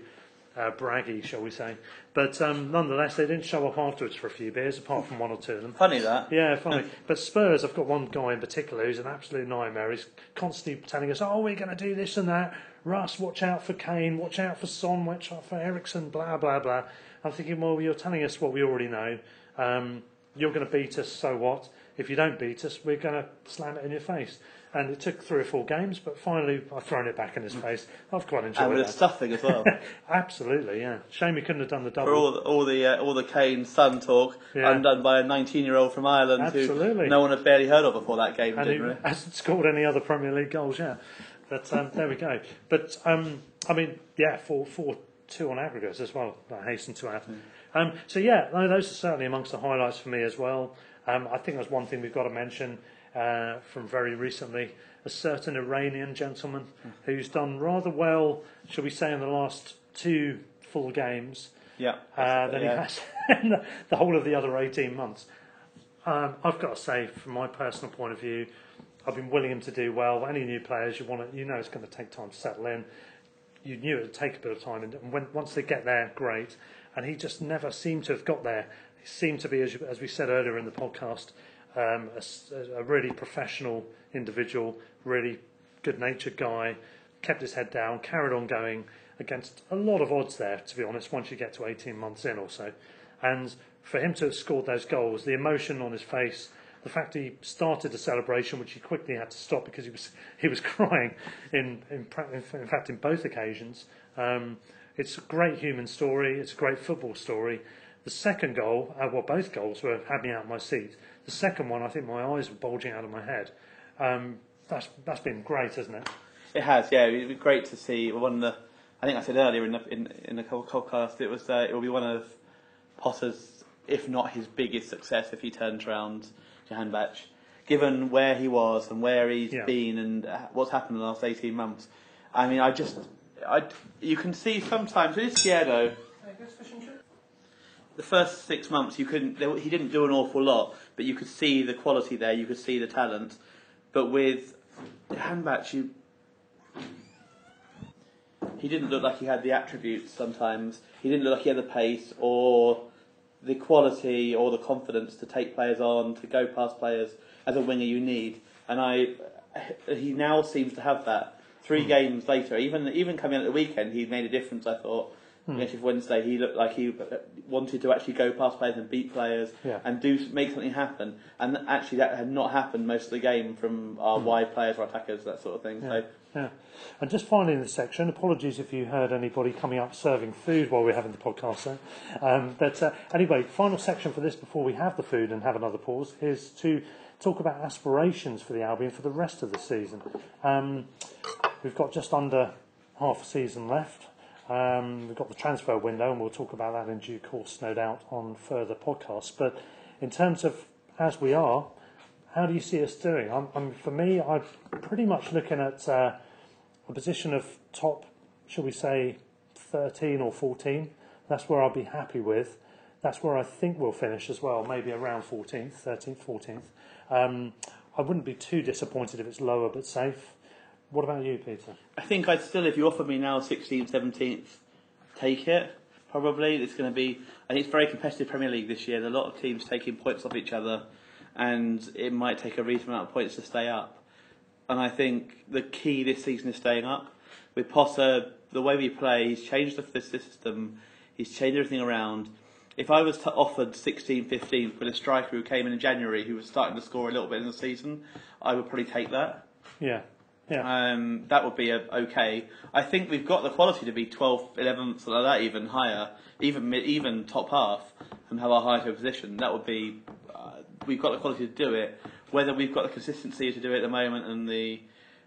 uh, braggy, shall we say. But um, nonetheless, they didn't show up afterwards for a few beers, apart from one or two of them. Funny that. Yeah, funny. But Spurs, I've got one guy in particular who's an absolute nightmare. He's constantly telling us, "Oh, we're going to do this and that." Russ, watch out for Kane. Watch out for Son. Watch out for Eriksen. Blah blah blah. I'm thinking, well, you're telling us what we already know. Um, you're going to beat us, so what? If you don't beat us, we're going to slam it in your face. And it took three or four games, but finally I've thrown it back in his face. I've quite And enjoyed with the that. stuffing as well. Absolutely, yeah. Shame we couldn't have done the double. For all the, all the uh, all the Kane Son talk Yeah. undone by a 19 year old from Ireland Absolutely. who no one had barely heard of before that game. and Didn't he really. hasn't scored any other Premier League goals yeah. But um, there we go. But um, I mean, yeah, four, four, two on aggregates as well. I hasten to add. Um, so yeah, those are certainly amongst the highlights for me as well. Um, I think there's one thing we've got to mention uh, from very recently: a certain Iranian gentleman who's done rather well, shall we say, in the last two full games. Yeah, uh, than yeah. he has in the, the whole of the other 18 months. Um, I've got to say, from my personal point of view, I've been willing him to do well. Any new players, you want to, you know, it's going to take time to settle in. You knew it would take a bit of time, and when, once they get there, great. And he just never seemed to have got there. He seemed to be, as, as we said earlier in the podcast, um, a, a really professional individual, really good-natured guy. Kept his head down, carried on going against a lot of odds there. To be honest, once you get to 18 months in or so, and for him to have scored those goals, the emotion on his face, the fact he started the celebration, which he quickly had to stop because he was he was crying in in, in fact in both occasions. Um, it's a great human story. It's a great football story. The second goal, uh, well, both goals were had me out of my seat. The second one, I think my eyes were bulging out of my head. Um, that's that's been great, hasn't it? It has, yeah. It'd be great to see one of the. I think I said earlier in the in, in the podcast it was uh, it will be one of Potter's, if not his biggest success, if he turns around Jahanbakhsh, given where he was and where he's Yeah. been and uh, what's happened in the last eighteen months. I mean, I just, I you can see sometimes with Izquierdo. The first six months, you couldn't. He didn't do an awful lot, but you could see the quality there. You could see the talent. But with Jahanbakhsh, you he didn't look like he had the attributes sometimes. He didn't look like he had the pace or the quality or the confidence to take players on, to go past players as a winger you need. And I, he now seems to have that. Three Hmm. games later, even even coming out at the weekend, he made a difference. I thought. Hmm. Against Wednesday, he looked like he wanted to actually go past players and beat players Yeah. and do make something happen. And actually, that had not happened most of the game from our wide players or attackers, that sort of thing. Yeah, So yeah. And just finally in this section, apologies if you heard anybody coming up serving food while we're having the podcast there. Um, but uh, anyway, final section for this before we have the food and have another pause is to talk about aspirations for the Albion for the rest of the season. Um, we've got just under half a season left. Um, we've got the transfer window, and we'll talk about that in due course, no doubt, on further podcasts. But in terms of as we are, how do you see us doing? I'm, I'm, for me, I'm pretty much looking at uh, a position of top, shall we say, 13 or 14. That's where I'll be happy with. That's where I think we'll finish as well, maybe around 14th, 13th, 14th. Um, I wouldn't be too disappointed if it's lower but safe. What about you, Peter? I think I'd still, if you offer me now 16th, 17th, take it. Probably it's going to be. I think it's very competitive Premier League this year. There are a lot of teams taking points off each other, and it might take a reasonable amount of points to stay up. And I think the key this season is staying up. With Potter, the way we play, he's changed the, the system. He's changed everything around. If I was to offered 16, 15 with a striker who came in in January who was starting to score a little bit in the season, I would probably take that. Yeah, yeah, Um, that would be a, okay. I think we've got the quality to be 12th, 11th, something like that, even higher, even mid, even top half, and have our higher position. That would be. Uh, we've got the quality to do it. Whether we've got the consistency to do it at the moment and the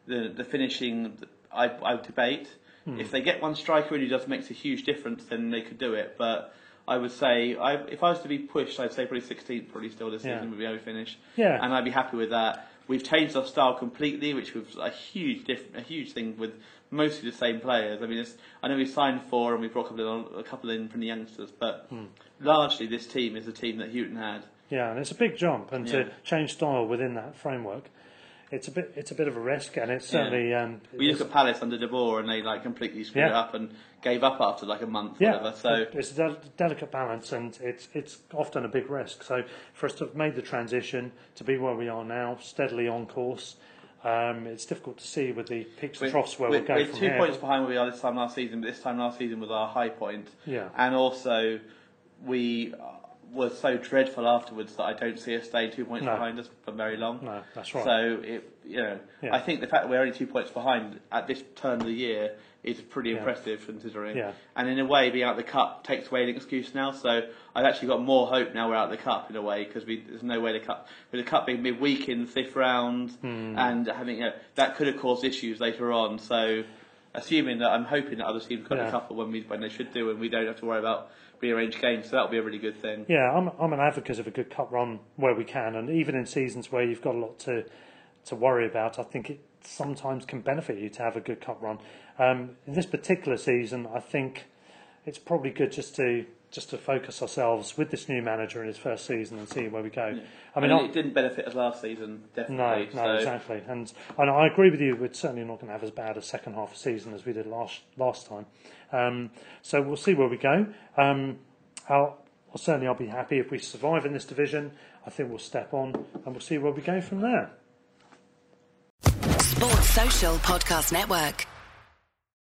the, the finishing, I, I debate. If they get one striker in who does makes a huge difference, then they could do it. But I would say, I, if I was to be pushed, I'd say probably 16th, probably still this Yeah. season would be how we finish. Yeah. And I'd be happy with that. We've changed our style completely, which was a huge diff- a huge thing with mostly the same players. I mean, it's, I know we signed four and we brought a couple, in, a couple in from the youngsters, but Hmm. largely this team is the team that Hughton had. yeah. And it's a big jump, and Yeah. to change style within that framework, it's a bit, it's a bit of a risk, and it's certainly. Um, We look at Palace under De Boer and they like completely screwed Yeah. up and gave up after like a month, Yeah, whatever. So it's a del- delicate balance, and it's it's often a big risk. So for us to have made the transition to be where we are now, steadily on course, um, it's difficult to see with the peaks and troughs where we're, we'll go we're from two here. points behind where we are this time last season, but this time last season was our high point. Yeah. And also, we were so dreadful afterwards that I don't see us staying two points No. behind us for very long. No, that's right. So it, you know, Yeah. I think the fact that we're only two points behind at this turn of the year is pretty Yeah. impressive considering. Yeah. And in a way, being out of the cup takes away an excuse now. So I've actually got more hope now we're out of the cup in a way because there's no way the cup with the cup being midweek in the fifth round Hmm. and having you know, that could have caused issues later on. So assuming that I'm hoping that other teams got Yeah. the cup when we when they should do and we don't have to worry about rearranged games. So that'll be a really good thing. Yeah, I'm I'm an advocate of a good cup run where we can, and even in seasons where you've got a lot to to worry about, I think it sometimes can benefit you to have a good cup run. Um, in this particular season, I think it's probably good just to just to focus ourselves with this new manager in his first season and see where we go. I I mean, mean, it didn't benefit us last season, no, definitely. no, so exactly. And and I agree with you. We're certainly not going to have as bad a second half of season as we did last last time. Um, so we'll see where we go. Um, I'll, well, certainly, I'll be happy if we survive in this division. I think we'll step on and we'll see where we go from there. Sports Social Podcast Network.